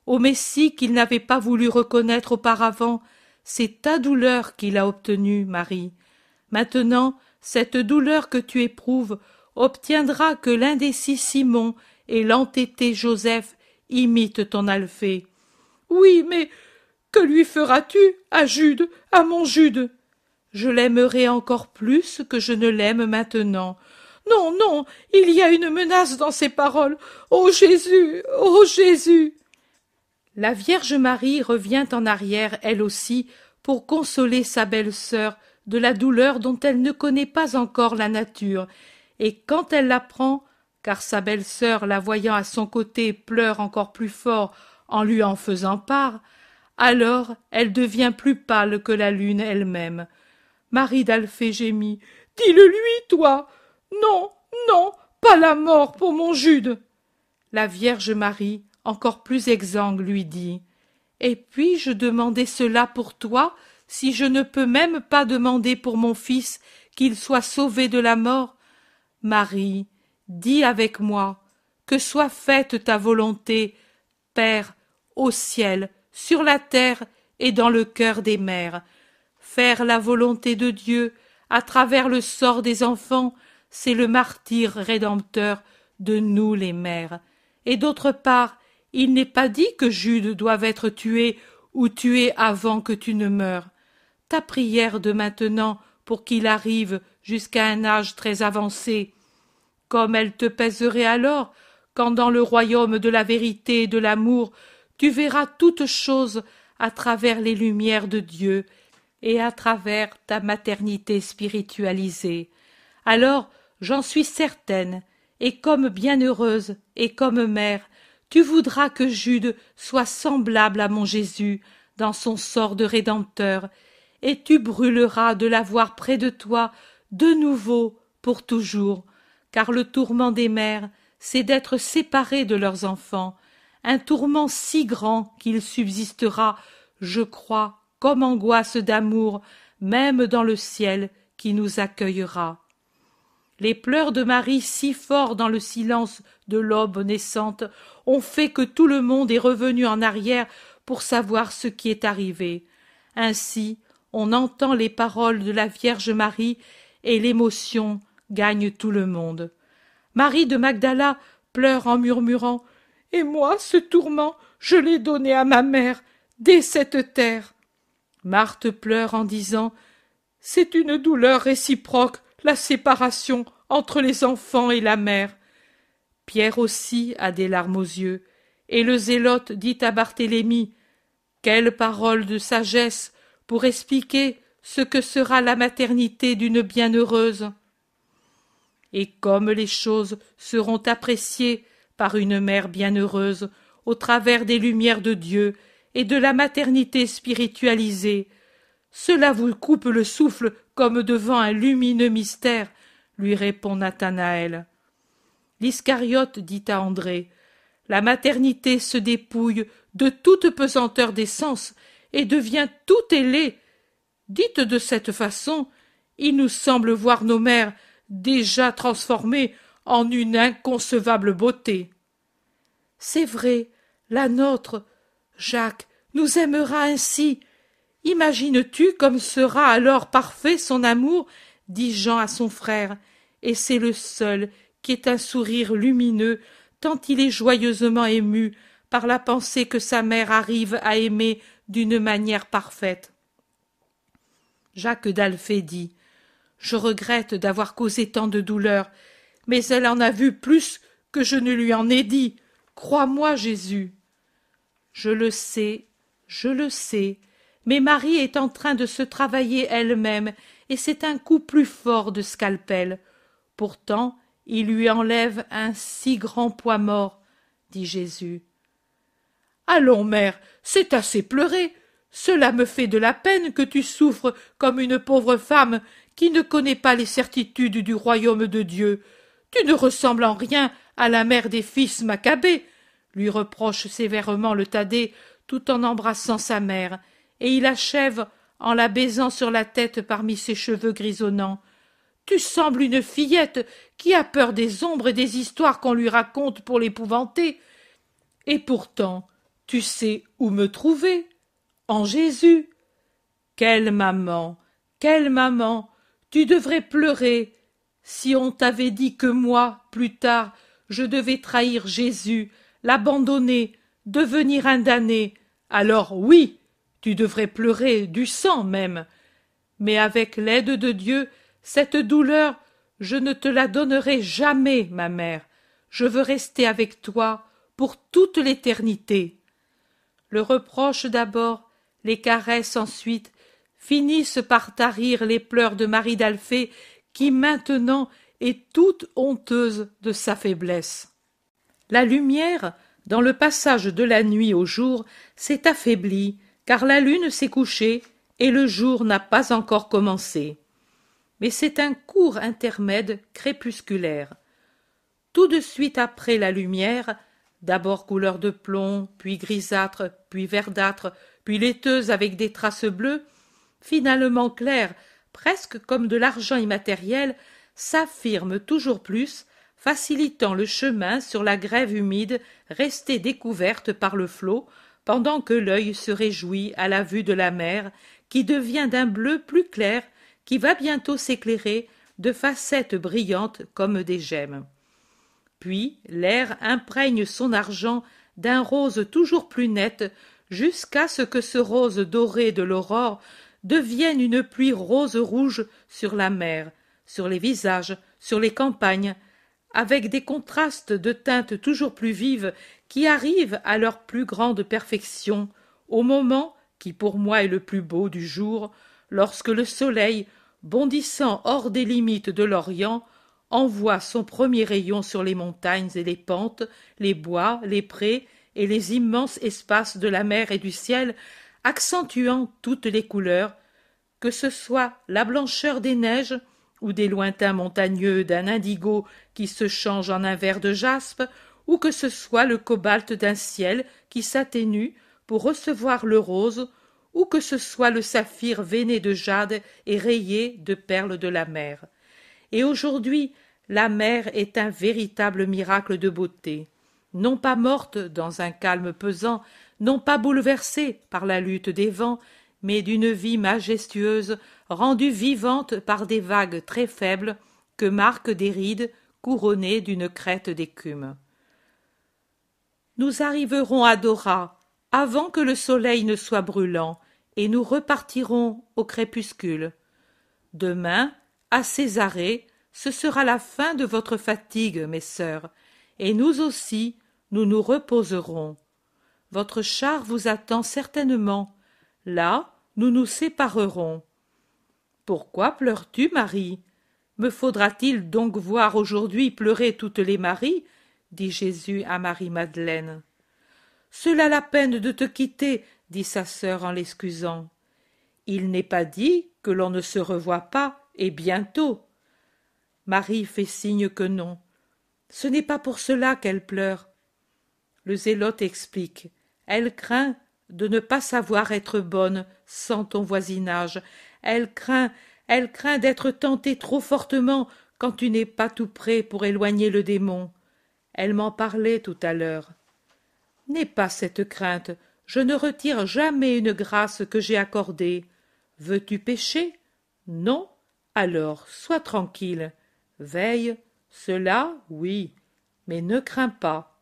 au Messie qu'il n'avait pas voulu reconnaître auparavant, c'est ta douleur qu'il a obtenue, Marie. Maintenant, cette douleur que tu éprouves obtiendra que l'indécis Simon et l'entêté Joseph imitent ton Alphée. Oui, mais que lui feras-tu à Jude, à mon Jude? Je l'aimerai encore plus que je ne l'aime maintenant. Non, non, il y a une menace dans ces paroles. Ô Jésus, ô Jésus. La Vierge Marie revient en arrière, elle aussi, pour consoler sa belle-sœur de la douleur dont elle ne connaît pas encore la nature, et quand elle l'apprend, car sa belle-sœur, la voyant à son côté, pleure encore plus fort en lui en faisant part, alors elle devient plus pâle que la lune elle-même. Marie d'Alphée gémit. Dis-le lui, toi. Non, non, pas la mort pour mon Jude. La Vierge Marie, encore plus exsangue, lui dit. Et puis-je demander cela pour toi, si je ne peux même pas demander pour mon fils qu'il soit sauvé de la mort? Marie, dis avec moi, que soit faite ta volonté, Père, au ciel, sur la terre et dans le cœur des mères. Faire la volonté de Dieu à travers le sort des enfants, c'est le martyr rédempteur de nous les mères. Et d'autre part, il n'est pas dit que Jude doive être tué ou tué avant que tu ne meures. Ta prière de maintenant pour qu'il arrive jusqu'à un âge très avancé, comme elle te pèserait alors, quand dans le royaume de la vérité et de l'amour tu verras toutes choses à travers les lumières de Dieu et à travers ta maternité spiritualisée. Alors, j'en suis certaine, et comme bienheureuse et comme mère, tu voudras que Jude soit semblable à mon Jésus dans son sort de rédempteur, et tu brûleras de l'avoir près de toi de nouveau pour toujours, car le tourment des mères, c'est d'être séparées de leurs enfants, un tourment si grand qu'il subsistera, je crois, comme angoisse d'amour, même dans le ciel qui nous accueillera. Les pleurs de Marie, si forts dans le silence de l'aube naissante, ont fait que tout le monde est revenu en arrière pour savoir ce qui est arrivé. Ainsi, on entend les paroles de la Vierge Marie et l'émotion gagne tout le monde. Marie de Magdala pleure en murmurant et moi, ce tourment, je l'ai donné à ma mère dès cette terre. Marthe pleure en disant C'est une douleur réciproque, la séparation entre les enfants et la mère. Pierre aussi a des larmes aux yeux, et le zélote dit à Barthélemy Quelle parole de sagesse pour expliquer ce que sera la maternité d'une bienheureuse. Et comme les choses seront appréciées par une mère bienheureuse, au travers des lumières de Dieu et de la maternité spiritualisée. Cela vous coupe le souffle comme devant un lumineux mystère, lui répond Nathanaël. L'Iscariote dit à André La maternité se dépouille de toute pesanteur des sens et devient tout ailée. Dites de cette façon, il nous semble voir nos mères déjà transformées en une inconcevable beauté. C'est vrai, la nôtre, Jacques, nous aimera ainsi. Imagines-tu comme sera alors parfait son amour dit Jean à son frère, et c'est le seul qui ait un sourire lumineux, tant il est joyeusement ému par la pensée que sa mère arrive à aimer d'une manière parfaite. Jacques d'Alphée dit Je regrette d'avoir causé tant de douleur, mais elle en a vu plus que je ne lui en ai dit. Crois-moi, Jésus. Je le sais, je le sais, mais Marie est en train de se travailler elle-même, et c'est un coup plus fort de scalpel. Pourtant, il lui enlève un si grand poids mort, dit Jésus. Allons, mère, c'est assez pleurer. Cela me fait de la peine que tu souffres comme une pauvre femme qui ne connaît pas les certitudes du royaume de Dieu. Tu ne ressembles en rien à la mère des fils Maccabée, lui reproche sévèrement le Thaddée tout en embrassant sa mère, et il achève en la baisant sur la tête parmi ses cheveux grisonnants. Tu sembles une fillette qui a peur des ombres et des histoires qu'on lui raconte pour l'épouvanter. Et pourtant, tu sais où me trouver en Jésus. Quelle maman, quelle maman, tu devrais pleurer. Si on t'avait dit que moi, plus tard, je devais trahir Jésus, l'abandonner, devenir un damné, alors oui, tu devrais pleurer du sang même. Mais avec l'aide de Dieu, cette douleur, je ne te la donnerai jamais, ma mère. Je veux rester avec toi pour toute l'éternité. Le reproche d'abord, les caresses ensuite, finissent par tarir les pleurs de Marie d'Alphée, qui maintenant est toute honteuse de sa faiblesse. La lumière, dans le passage de la nuit au jour, s'est affaiblie, car la lune s'est couchée et le jour n'a pas encore commencé. Mais c'est un court intermède crépusculaire. Tout de suite après la lumière, d'abord couleur de plomb, puis grisâtre, puis verdâtre, puis laiteuse avec des traces bleues, finalement claire, presque comme de l'argent immatériel, s'affirme toujours plus, facilitant le chemin sur la grève humide restée découverte par le flot, pendant que l'œil se réjouit à la vue de la mer, qui devient d'un bleu plus clair, qui va bientôt s'éclairer de facettes brillantes comme des gemmes. Puis l'air imprègne son argent d'un rose toujours plus net, jusqu'à ce que ce rose doré de l'aurore devienne une pluie rose rouge sur la mer, sur les visages, sur les campagnes, avec des contrastes de teintes toujours plus vives qui arrivent à leur plus grande perfection au moment qui pour moi est le plus beau du jour, lorsque le soleil, bondissant hors des limites de l'Orient, envoie son premier rayon sur les montagnes et les pentes, les bois, les prés et les immenses espaces de la mer et du ciel, accentuant toutes les couleurs, que ce soit la blancheur des neiges, ou des lointains montagneux d'un indigo qui se change en un vert de jaspe, ou que ce soit le cobalt d'un ciel qui s'atténue pour recevoir le rose, ou que ce soit le saphir veiné de jade et rayé de perles de la mer. Et aujourd'hui, la mer est un véritable miracle de beauté, non pas morte dans un calme pesant, non pas bouleversée par la lutte des vents, mais d'une vie majestueuse rendue vivante par des vagues très faibles que marquent des rides couronnées d'une crête d'écume. Nous arriverons à Dora avant que le soleil ne soit brûlant, et nous repartirons au crépuscule. Demain, à Césarée, ce sera la fin de votre fatigue, mes sœurs, et nous aussi, nous nous reposerons. Votre char vous attend certainement. Là, nous nous séparerons. Pourquoi pleures-tu, Marie? Me faudra-t-il donc voir aujourd'hui pleurer toutes les Maries? dit Jésus à Marie-Madeleine. Cela la peine de te quitter, dit sa sœur en l'excusant. Il n'est pas dit que l'on ne se revoit pas, et bientôt. Marie fait signe que non. Ce n'est pas pour cela qu'elle pleure. Le zélote explique. Elle craint de ne pas savoir être bonne sans ton voisinage. Elle craint, elle craint d'être tentée trop fortement quand tu n'es pas tout prêt pour éloigner le démon. Elle m'en parlait tout à l'heure. N'aie pas cette crainte, je ne retire jamais une grâce que j'ai accordée. Veux-tu pécher? Non Alors, sois tranquille. Veille, cela, oui, mais ne crains pas.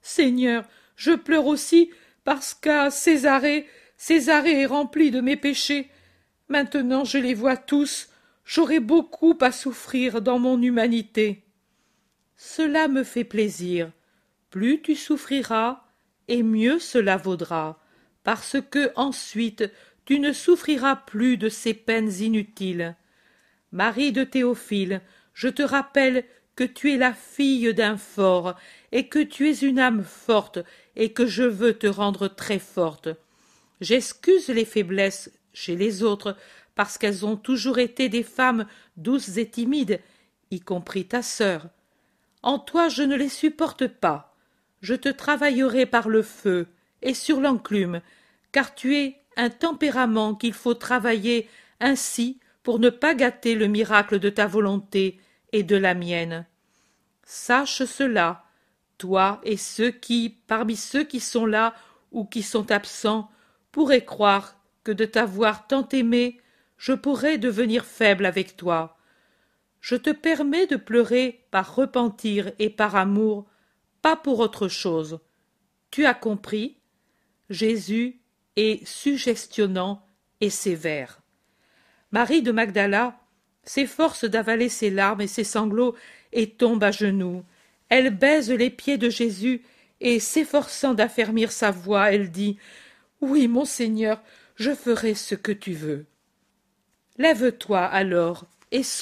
Seigneur, je pleure aussi parce qu'à Césarée, Césarée est rempli de mes péchés. Maintenant je les vois tous, j'aurai beaucoup à souffrir dans mon humanité. Cela me fait plaisir. Plus tu souffriras, et mieux cela vaudra, parce que ensuite tu ne souffriras plus de ces peines inutiles. Marie de Théophile, je te rappelle que tu es la fille d'un fort, et que tu es une âme forte, et que je veux te rendre très forte. J'excuse les faiblesses chez les autres, parce qu'elles ont toujours été des femmes douces et timides, y compris ta sœur. En toi je ne les supporte pas. Je te travaillerai par le feu et sur l'enclume, car tu es un tempérament qu'il faut travailler ainsi pour ne pas gâter le miracle de ta volonté et de la mienne. Sache cela, toi et ceux qui, parmi ceux qui sont là ou qui sont absents, pourraient croire que de t'avoir tant aimé, je pourrais devenir faible avec toi. Je te permets de pleurer par repentir et par amour, pas pour autre chose. Tu as compris? Jésus est suggestionnant et sévère. Marie de Magdala s'efforce d'avaler ses larmes et ses sanglots et tombe à genoux. Elle baise les pieds de Jésus et s'efforçant d'affermir sa voix, elle dit Oui, mon Seigneur, je ferai ce que tu veux. Lève-toi alors et sois